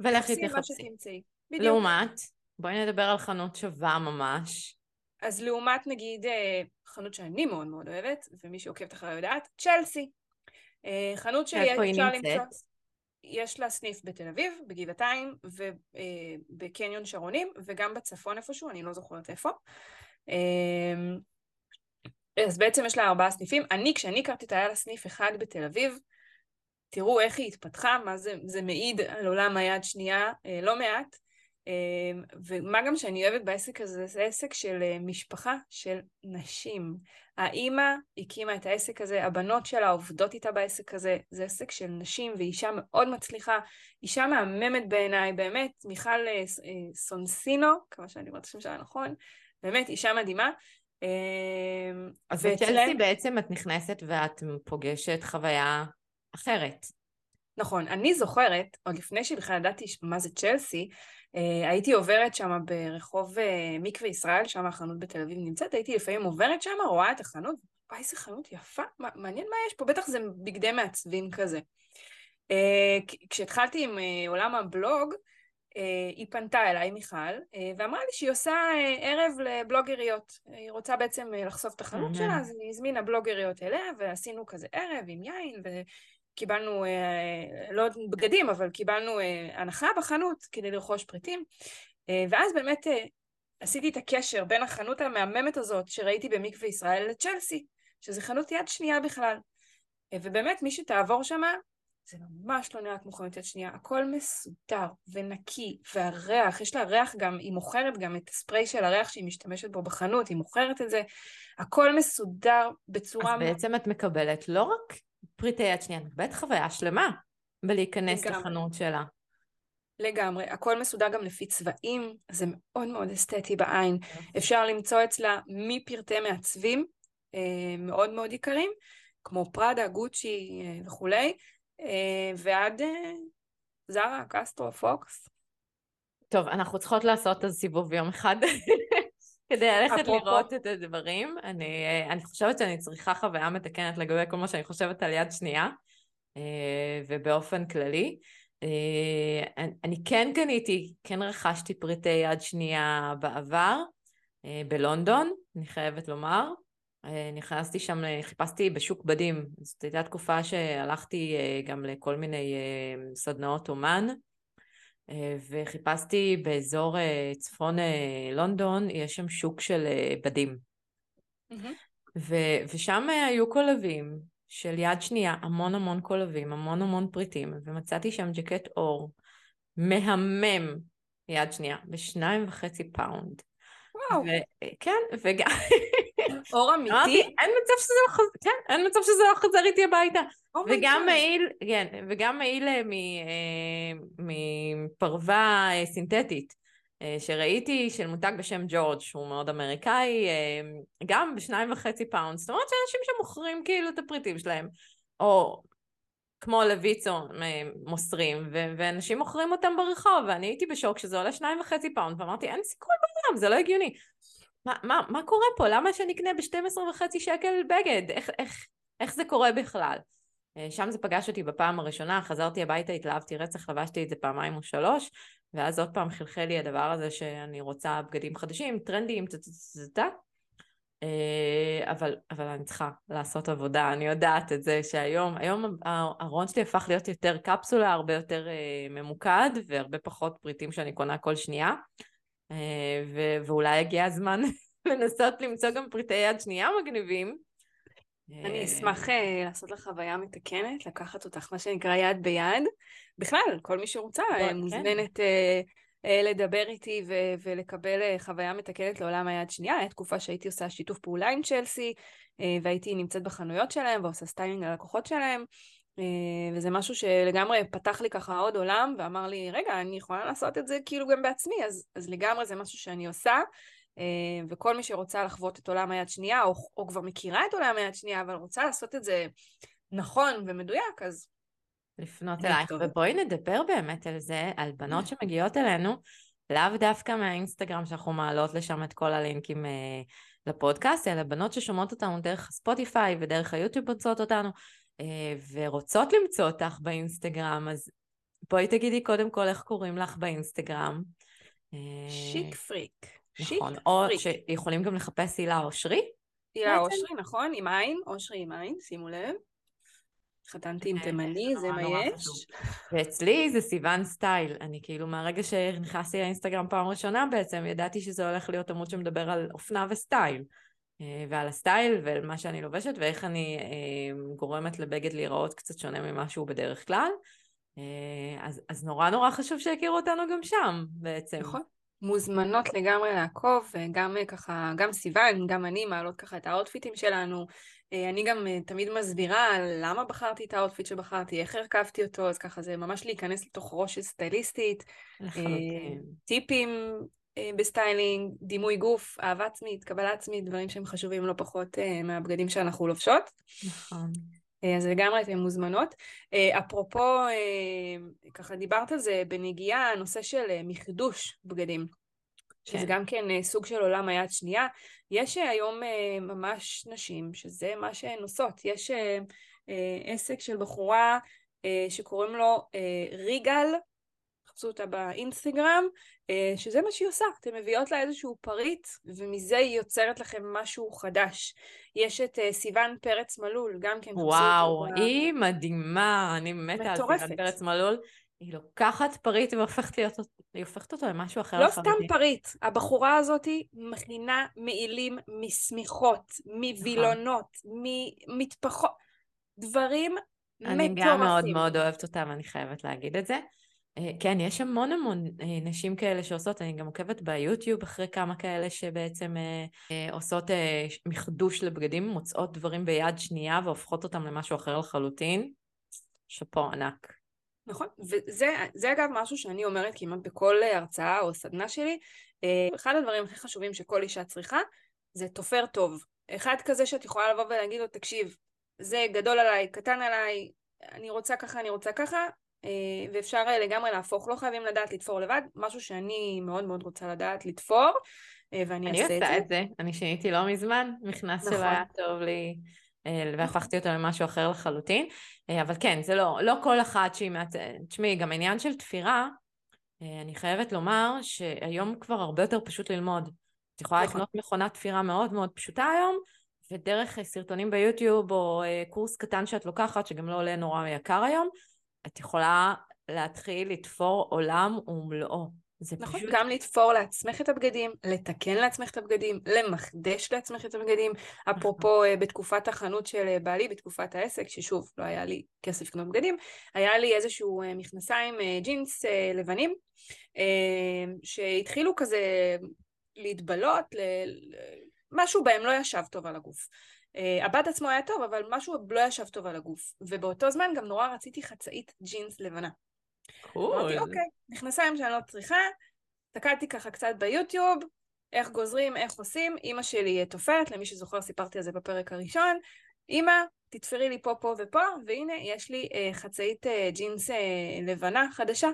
ולכי תחפשי. לעומת, בואי נדבר על חנות שווה ממש, אז לעומת נגיד חנות שאני מאוד מאוד אוהבת, ומי שעוקבת אחריה יודעת, צ'לסי. חנות שאפשר למצוא... יש לה סניף בתל אביב, בגבעתיים, ובקניון שרונים, וגם בצפון איפשהו, אני לא זוכרת איפה. אז בעצם יש לה ארבעה סניפים. אני, כשאני הכרתי אותה, היה לה סניף אחד בתל אביב. תראו איך היא התפתחה, מה זה, זה מעיד על עולם היד שנייה, אה, לא מעט. אה, ומה גם שאני אוהבת בעסק הזה, זה עסק של אה, משפחה של נשים. האימא הקימה את העסק הזה, הבנות שלה עובדות איתה בעסק הזה, זה עסק של נשים ואישה מאוד מצליחה, אישה מהממת בעיניי, באמת, מיכל סונסינו, כמה שאני אומרת את השם שלה נכון, באמת אישה מדהימה. אמ, אז בצ'לסי בעצם את נכנסת ואת פוגשת חוויה אחרת. נכון, אני זוכרת, עוד לפני שבכלל ידעתי מה זה צ'לסי, אה, הייתי עוברת שם ברחוב אה, מקווה ישראל, שם החנות בתל אביב נמצאת, הייתי לפעמים עוברת שם, רואה את החנות, וואי, איזה חנות יפה, מעניין מה יש פה, בטח זה בגדי מעצבים כזה. אה, כשהתחלתי עם עולם הבלוג, אה, היא פנתה אליי, מיכל, אה, ואמרה לי שהיא עושה אה, ערב לבלוגריות. היא רוצה בעצם לחשוף את החנות שלה, אז היא הזמינה בלוגריות אליה, ועשינו כזה ערב עם יין, וקיבלנו, לא בגדים, אבל קיבלנו הנחה בחנות כדי לרכוש פריטים. ואז באמת עשיתי את הקשר בין החנות המהממת הזאת שראיתי במקווה ישראל לצ'לסי, שזה חנות יד שנייה בכלל. ובאמת, מי שתעבור שמה, זה ממש לא נראה כמו חנות יד שנייה, הכל מסודר ונקי, והריח, יש לה ריח גם, היא מוכרת גם את הספרי של הריח שהיא משתמשת בו בחנות, היא מוכרת את זה, הכל מסודר בצורה... אז בעצם את מקבלת לא רק פריטי יד שנייה, את מקבלת חוויה שלמה בלהיכנס לגמרי. לחנות שלה. לגמרי, הכל מסודר גם לפי צבעים, זה מאוד מאוד אסתטי בעין. אפשר למצוא אצלה מפרטי מעצבים אה, מאוד מאוד יקרים, כמו פראדה, גוצ'י אה, וכולי, אה, ועד זרה, קסטרו, פוקס. טוב, אנחנו צריכות לעשות אז סיבוב יום אחד כדי ללכת לראות את הדברים. אני, אה, אני חושבת שאני צריכה חוויה מתקנת לגבי כל מה שאני חושבת על יד שנייה, ובאופן כללי. אני כן קניתי, כן רכשתי פריטי יד שנייה בעבר, בלונדון, אני חייבת לומר. אה, נכנסתי שם, אה, חיפשתי בשוק בדים, זאת הייתה תקופה שהלכתי אה, גם לכל מיני סדנאות אומן, וחיפשתי באזור צפון לונדון, יש שם שוק של בדים. Mm-hmm. ו- ושם היו קולבים של יד שנייה, המון המון קולבים, המון המון פריטים, ומצאתי שם ג'קט עור מהמם יד שנייה, בשניים וחצי פאונד. וואו. ו- כן, וגם... עור אמיתי? אין מצב שזה לא חוזר, כן, אין מצב שזה לא חוזר איתי הביתה. Oh וגם מעיל, כן, וגם מעיל אה, אה, מפרווה אה, סינתטית. שראיתי של מותג בשם ג'ורג', שהוא מאוד אמריקאי, גם בשניים וחצי פאונד. זאת אומרת שאנשים שמוכרים כאילו את הפריטים שלהם, או כמו לא יצא מוסרים, ו- ואנשים מוכרים אותם ברחוב, ואני הייתי בשוק שזה עולה שניים וחצי פאונד, ואמרתי, אין סיכוי בעולם, זה לא הגיוני. מה, מה, מה קורה פה? למה שאני אקנה ב-12 וחצי שקל בגד? איך, איך, איך זה קורה בכלל? אה, שם זה פגש אותי בפעם הראשונה, חזרתי הביתה, התלהבתי רצח, לבשתי את זה פעמיים או שלוש, ואז עוד פעם חלחל לי הדבר הזה שאני רוצה בגדים חדשים, טרנדיים, טטטטטטה. אה, אבל, אבל אני צריכה לעשות עבודה, אני יודעת את זה שהיום, היום הארון שלי הפך להיות יותר קפסולה, הרבה יותר אה, ממוקד, והרבה פחות פריטים שאני קונה כל שנייה. אה, ו- ואולי הגיע הזמן לנסות למצוא גם פריטי יד שנייה מגניבים. אני אה, אשמח אה, לעשות לך חוויה מתקנת, לקחת אותך, מה שנקרא יד ביד. בכלל, כל מי שרוצה כן. מוזמנת. לדבר איתי ו- ולקבל חוויה מתקנת לעולם היד שנייה. הייתה תקופה שהייתי עושה שיתוף פעולה עם צ'לסי, והייתי נמצאת בחנויות שלהם ועושה סטיילינג ללקוחות שלהם. אה, וזה משהו שלגמרי פתח לי ככה עוד עולם, ואמר לי, רגע, אני יכולה לעשות את זה כאילו גם בעצמי, אז, אז לגמרי זה משהו שאני עושה, אה, וכל מי שרוצה לחוות את עולם היד שנייה, או, או כבר מכירה את עולם היד שנייה, אבל רוצה לעשות את זה נכון ומדויק, אז... לפנות אלייך, ובואי נדבר באמת על זה, על בנות שמגיעות אלינו, לאו דווקא מהאינסטגרם שאנחנו מעלות לשם את כל הלינקים אה, לפודקאסט, אלא בנות ששומעות אותנו דרך הספוטיפיי ודרך היוטיוב מוצאות אותנו, אה, ורוצות למצוא אותך באינסטגרם, אז בואי תגידי קודם כל איך קוראים לך באינסטגרם. Chic Freak. Chic, נכון, או פריק. שיכולים גם לחפש הילה אושרי. הילה? אושרי, נכון, עם עין, אושרי עם עין, שימו לב. התחתנתי עם תימני, זה מה יש. ואצלי זה סיוון סטייל. אני כאילו מהרגע שנכנסתי לאינסטגרם פעם ראשונה בעצם, ידעתי שזה הולך להיות עמוד שמדבר על אופנה וסטייל. אה, ועל הסטייל ועל מה שאני לובשת ואיך אני אה, גורמת לבגד להיראות קצת שונה ממה שהוא בדרך כלל. אה, אז, אז נורא נורא חשוב שיכירו אותנו גם שם בעצם. נכון. מוזמנות לגמרי לעקוב, גם אה, ככה, גם סיוון, גם אני מעלות ככה את ה outfit ים שלנו. אה, אני גם אה, תמיד מסבירה למה בחרתי את ה outfit שבחרתי, איך הרכבתי אותו, אז ככה זה ממש להיכנס לתוך ראש של סטייליסטית. לחלוטין. טיפים אה, בסטיילינג, דימוי גוף, אהבה עצמית, קבלה עצמית, דברים שהם חשובים לא פחות אה, מהבגדים שאנחנו לובשות. נכון. אה, אז לגמרי אתן מוזמנות. אה, אפרופו, אה, ככה דיברת על זה בנגיעה, הנושא של אה, מחדוש בגדים, שזה כן. גם כן אה, סוג של עולם היד שנייה. יש אה, היום אה, ממש נשים שזה מה שהן עושות. יש עסק של בחורה שקוראים לו ריגל, חפשו אותה באינסטגרם, שזה מה שהיא עושה. אתן מביאות לה איזשהו פריט, ומזה היא יוצרת לכם משהו חדש. יש את סיוון פרץ מלול, גם כן חפשו וואו, אותה. ב- היא מדהימה, אני מתה על. סיוון פרץ מלול. היא לוקחת פריט והופכת להיות, היא הופכת אותו למשהו אחר לא סתם. פריט, הבחורה הזאת מכינה מעילים משמיכות, מווילונות, ממטפחות, דברים אני מטורפים. גם מאוד מאוד אוהבת אותה, ואני חייבת להגיד את זה. אה, כן, יש המון המון אה, נשים כאלה שעושות, אני גם עוקבת ביוטיוב אחרי כמה כאלה שבעצם אה, עושות מחדוש לבגדים, מוצאות דברים ביד שנייה והופכות אותם למשהו אחר לחלוטין. שאפו ענק. נכון, וזה זה אגב משהו שאני אומרת כמעט בכל אה, הרצאה או סדנה שלי, אה, אחד הדברים הכי חשובים שכל אישה צריכה זה תופר טוב. אחד כזה שאת יכולה לבוא ולהגיד לו, תקשיב, זה גדול עליי, קטן עליי, אני רוצה ככה, אני רוצה ככה, אה, ואפשר אה, לגמרי להפוך, לא חייבים לדעת לתפור לבד, משהו שאני מאוד מאוד רוצה לדעת לתפור, ואני אני אעשה את עושה זה. את זה, אני שיניתי לא מזמן, מכנס שלא נכון. היה טוב לי, והפכתי אותו למשהו אחר לחלוטין. אה, אבל כן, זה לא, לא כל אחת שהיא מעצ... תשמעי, גם העניין של תפירה, אה, אני חייבת לומר שהיום כבר הרבה יותר פשוט ללמוד. את יכולה נכון. לקנות מכונת תפירה מאוד מאוד פשוטה היום, ודרך אה, סרטונים ביוטיוב או אה, קורס קטן שאת לוקחת, שגם לא עולה נורא יקר היום, את יכולה להתחיל לתפור עולם ומלואו. זה נכון, פשוט... גם לתפור לעצמך את הבגדים, לתקן לעצמך את הבגדים, למחדש לעצמך את הבגדים. אפרופו אה, בתקופת החנות של אה, בעלי, בתקופת העסק, ששוב, לא היה לי כסף לקנות בגדים, היה לי איזשהו אה, מכנסיים ג'ינס לבנים, שהתחילו כזה להתבלות, ל- משהו בהם לא ישב טוב על הגוף. הבד עצמו היה טוב, אבל משהו לא ישב טוב על הגוף. ובאותו זמן גם נורא רציתי חצאית ג'ינס לבנה. אמרתי. אוקיי, מכנסיים שאני לא צריכה, הסתכלתי ככה קצת ביוטיוב, איך גוזרים, איך עושים, אימא שלי תופרת, למי שזוכר סיפרתי על זה בפרק הראשון, אימא, תתפרי לי פה, פה ופה, והנה יש לי אה, חצאית אה, ג'ינס אה, לבנה חדשה,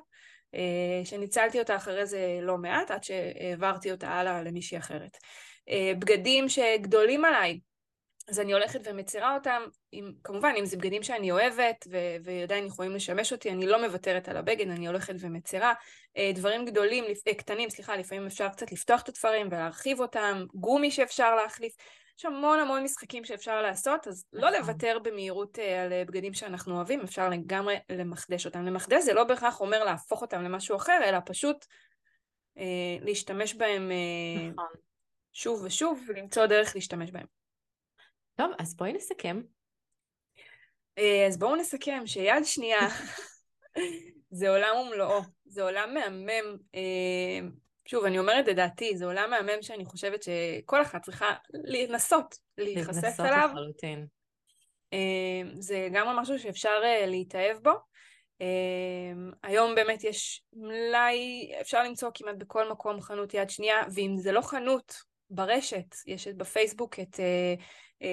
אה, שניצלתי אותה אחרי זה לא מעט, עד שהעברתי אותה הלאה למישהי אחרת. אה, בגדים שגדולים עליי, אז אני הולכת ומצירה אותם, עם, כמובן, אם זה בגדים שאני אוהבת ו- ועדיין יכולים לשמש אותי, אני לא מוותרת על הבגד, אני הולכת ומצירה. אה, דברים גדולים, אה, קטנים, סליחה, לפעמים אפשר קצת לפתוח את התפרים ולהרחיב אותם, גומי שאפשר להחליף. יש המון המון משחקים שאפשר לעשות, אז לא נכון. לוותר במהירות אה, על בגדים שאנחנו אוהבים, אפשר לגמרי למחדש אותם. למחדש זה לא בהכרח אומר להפוך אותם למשהו אחר, אלא פשוט אה, להשתמש בהם אה, נכון. שוב ושוב, ולמצוא דרך להשתמש בהם. טוב, אז בואי נסכם. אה, אז בואו נסכם שיד שנייה זה עולם ומלואו, זה עולם מהמם. אה, שוב, אני אומרת את דעתי, זה עולם מהמם שאני חושבת שכל אחת צריכה לנסות להיחשף אליו. לחלוטין. אה, זה גם משהו שאפשר אה, להתאהב בו. היום באמת יש מלאי, אפשר למצוא כמעט בכל מקום חנות יד שנייה, ואם זה לא חנות ברשת, יש בפייסבוק את אה,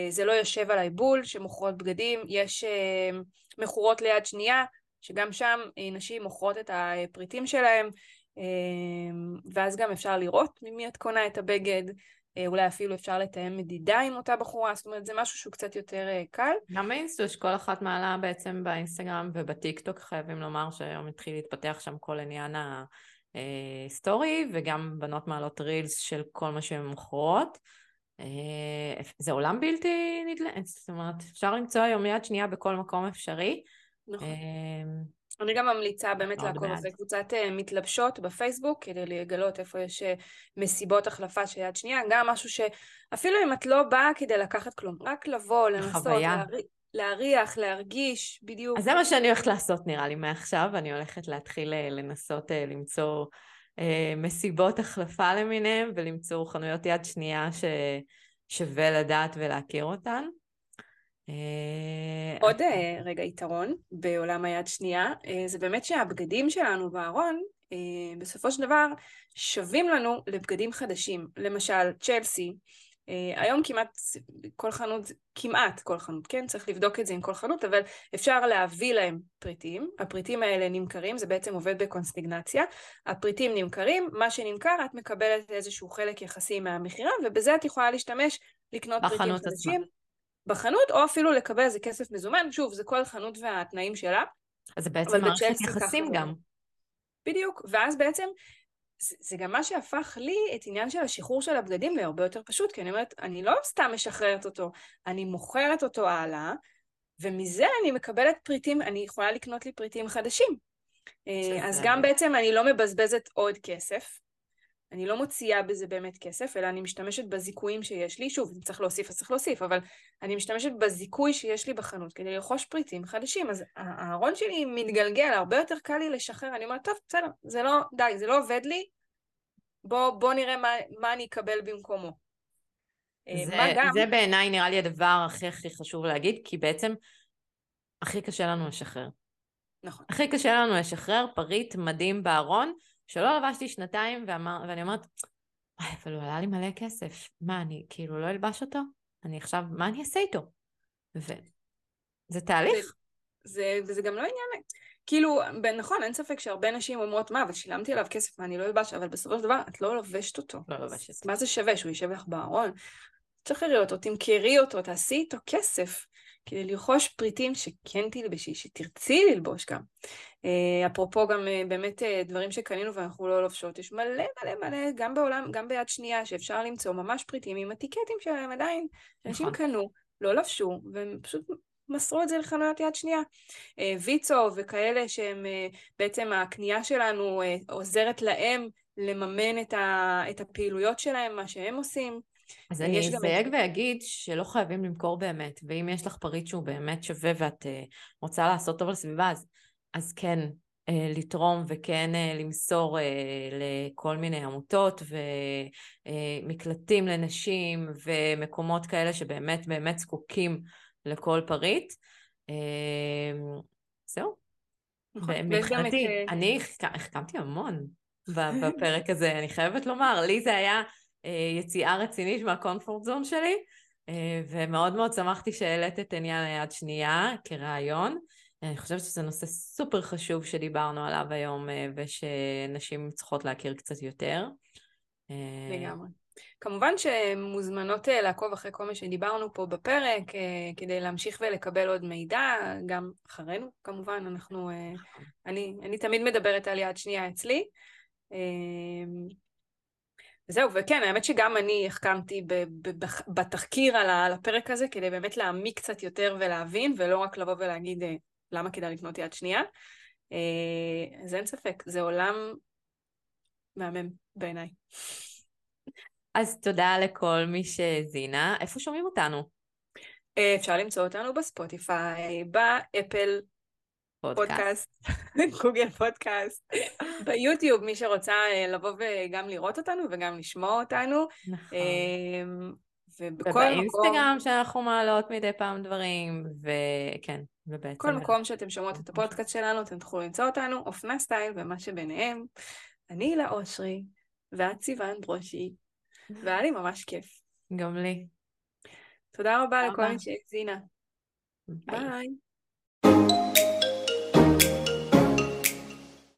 זה לא יושב עליי בול, שמוכרות בגדים, יש אה, מכורות ליד שנייה, שגם שם אה, נשים מוכרות את הפריטים שלהם, אה, ואז גם אפשר לראות ממי את קונה את הבגד, אה, אולי אפילו אפשר לתאם מדידה עם אותה בחורה, זאת אומרת זה משהו שהוא קצת יותר אה, קל. גם באינסטוש, כל אחת מעלה בעצם באינסטגרם ובטיקטוק, חייבים לומר שהיום התחיל להתפתח שם כל עניין אה, story, וגם בנות מעלות reels של כל מה שהן מוכרות. אה, זה עולם בלתי נדלה, זאת אומרת, אפשר למצוא היום יד שנייה בכל מקום אפשרי. נכון. אה, אני גם ממליצה באמת לעקוב אחרי קבוצת אה, מתלבשות בפייסבוק כדי לגלות איפה יש מסיבות החלפה של יד שנייה, גם משהו שאפילו אם את לא באה כדי לקחת כלום, רק לבוא, לנסות, להריח, להריח, להרגיש, בדיוק. אז זה מה שאני הולכת לעשות נראה לי מעכשיו, אני הולכת להתחיל לנסות למצוא מסיבות החלפה למיניהם ולמצוא חנויות יד שנייה ששווה לדעת ולהכיר אותן. אה, עוד אה, רגע יתרון בעולם היד שנייה, אה, זה באמת שהבגדים שלנו בארון, בסופו של דבר שווים לנו לבגדים חדשים. למשל, צ'לסי, היום כמעט כל חנות, כמעט כל חנות, כן? צריך לבדוק את זה עם כל חנות, אבל אפשר להביא להם פריטים. הפריטים האלה נמכרים, זה בעצם עובד בקונסטיגנציה. הפריטים נמכרים, מה שנמכר, את מקבלת איזשהו חלק יחסי מהמכירה, ובזה את יכולה להשתמש לקנות פריטים חדשים. עצמה. בחנות, או אפילו לקבל איזה כסף מזומן, שוב, זה כל חנות והתנאים שלה. אז זה בעצם מערכת יחסים גם. בדיוק, ואז בעצם זה, זה גם מה שהפך לי את עניין של השחרור של הבגדים להרבה יותר פשוט, כי אני אומרת, אני לא סתם משחררת אותו, אני מוכרת אותו הלאה, ומזה אני מקבלת פריטים, אני יכולה לקנות לי פריטים חדשים. אה, אז גם בעצם אני לא מבזבזת עוד כסף, אני לא מוציאה בזה באמת כסף, אלא אני משתמשת בזיכויים שיש לי, שוב, אם צריך להוסיף אז צריך להוסיף, אבל אני משתמשת בזיכוי שיש לי בחנות כדי לרכוש פריטים חדשים, אז הארון שלי מתגלגל, הרבה יותר קל לי לשחרר, אני אומרת, טוב, בסדר, זה לא, די, זה לא עובד לי, בוא, בוא נראה מה, מה אני אקבל במקומו. אה, זה, גם... זה בעיניי נראה לי הדבר הכי הכי חשוב להגיד, כי בעצם הכי קשה לנו לשחרר. נכון. הכי קשה לנו לשחרר פריט מדהים בארון, שלא לבשתי שנתיים, ואמר, ואני אומרת, וואי, אבל הוא עלה לי מלא כסף. מה, אני כאילו לא אלבש אותו? אני עכשיו, מה אני אעשה איתו? וזה תהליך. זה, וזה גם לא עניין, כאילו, נכון, אין ספק שהרבה נשים אומרות, מה, אבל שילמתי עליו כסף ואני לא אלבש, אבל בסופו של דבר את לא לובשת אותו. לא לובשת. מה זה שווה? שהוא יישב לך בארון? תשחררי אותו, תמכרי אותו, תעשי איתו כסף. כדי לרכוש פריטים שכן תלבשי, שתרצי ללבוש גם. Uh, אפרופו גם uh, באמת uh, דברים שקנינו ואנחנו לא לובשות, יש מלא מלא מלא, גם בעולם, גם ביד שנייה, שאפשר למצוא ממש פריטים עם הטיקטים שלהם עדיין. אנשים נכון. קנו, לא לבשו, והם פשוט מסרו את זה לחנויות יד שנייה. ויצו וכאלה שהם בעצם הקנייה שלנו עוזרת להם לממן את, ה, את הפעילויות שלהם, מה שהם עושים. אז אני אסייג גם... ואגיד שלא חייבים למכור באמת, ואם יש לך פריט שהוא באמת שווה ואת uh, רוצה לעשות טוב לסביבה, אז, אז כן, uh, לתרום וכן למסור לכל מיני עמותות ומקלטים לנשים ומקומות כאלה שבאמת באמת זקוקים לכל פריט. זהו. נכון. מבחינתי, אני החכמתי המון בפרק הזה, אני חייבת לומר, לי זה היה... אה, יציאה רצינית מהקונפורט זון שלי, אה, ומאוד מאוד שמחתי שהעלית את עניין היד שנייה כרעיון. אני חושבת שזה נושא סופר חשוב שדיברנו עליו היום, אה, ושנשים צריכות להכיר קצת יותר. לגמרי. כמובן שמוזמנות לעקוב אחרי כל מה שדיברנו פה בפרק, כדי להמשיך ולקבל עוד מידע, גם אחרינו כמובן, אנחנו, נכון. אני, אני תמיד מדברת על יד שנייה אצלי. זהו, וכן, האמת שגם אני החכמתי בתחקיר על הפרק הזה, כדי באמת להעמיק קצת יותר ולהבין, ולא רק לבוא ולהגיד אה, למה כדאי לקנות יד שנייה. אה, אז אין ספק, זה עולם מהמם בעיניי. אז תודה לכל מי שהאזינה. איפה שומעים אותנו? אה, אפשר למצוא אותנו בספוטיפיי, באפל פודקאסט, גוגל פודקאסט, ביוטיוב, מי שרוצה אה, לבוא וגם לראות אותנו וגם לשמוע אותנו. נכון. אמ, ובכל מקום... ובאינסטגרם שאנחנו מעלות מדי פעם דברים, וכן, ובעצם... כל מקום שאתם שומעות את הפודקאסט שלנו, אתם תוכלו למצוא אותנו, אופנה סטייל ומה שביניהם. אני הילה אושרי, ואת סיוון ברושי, והיה לי ממש כיף. גם לי. תודה רבה לכל מי שהאזינה. ביי.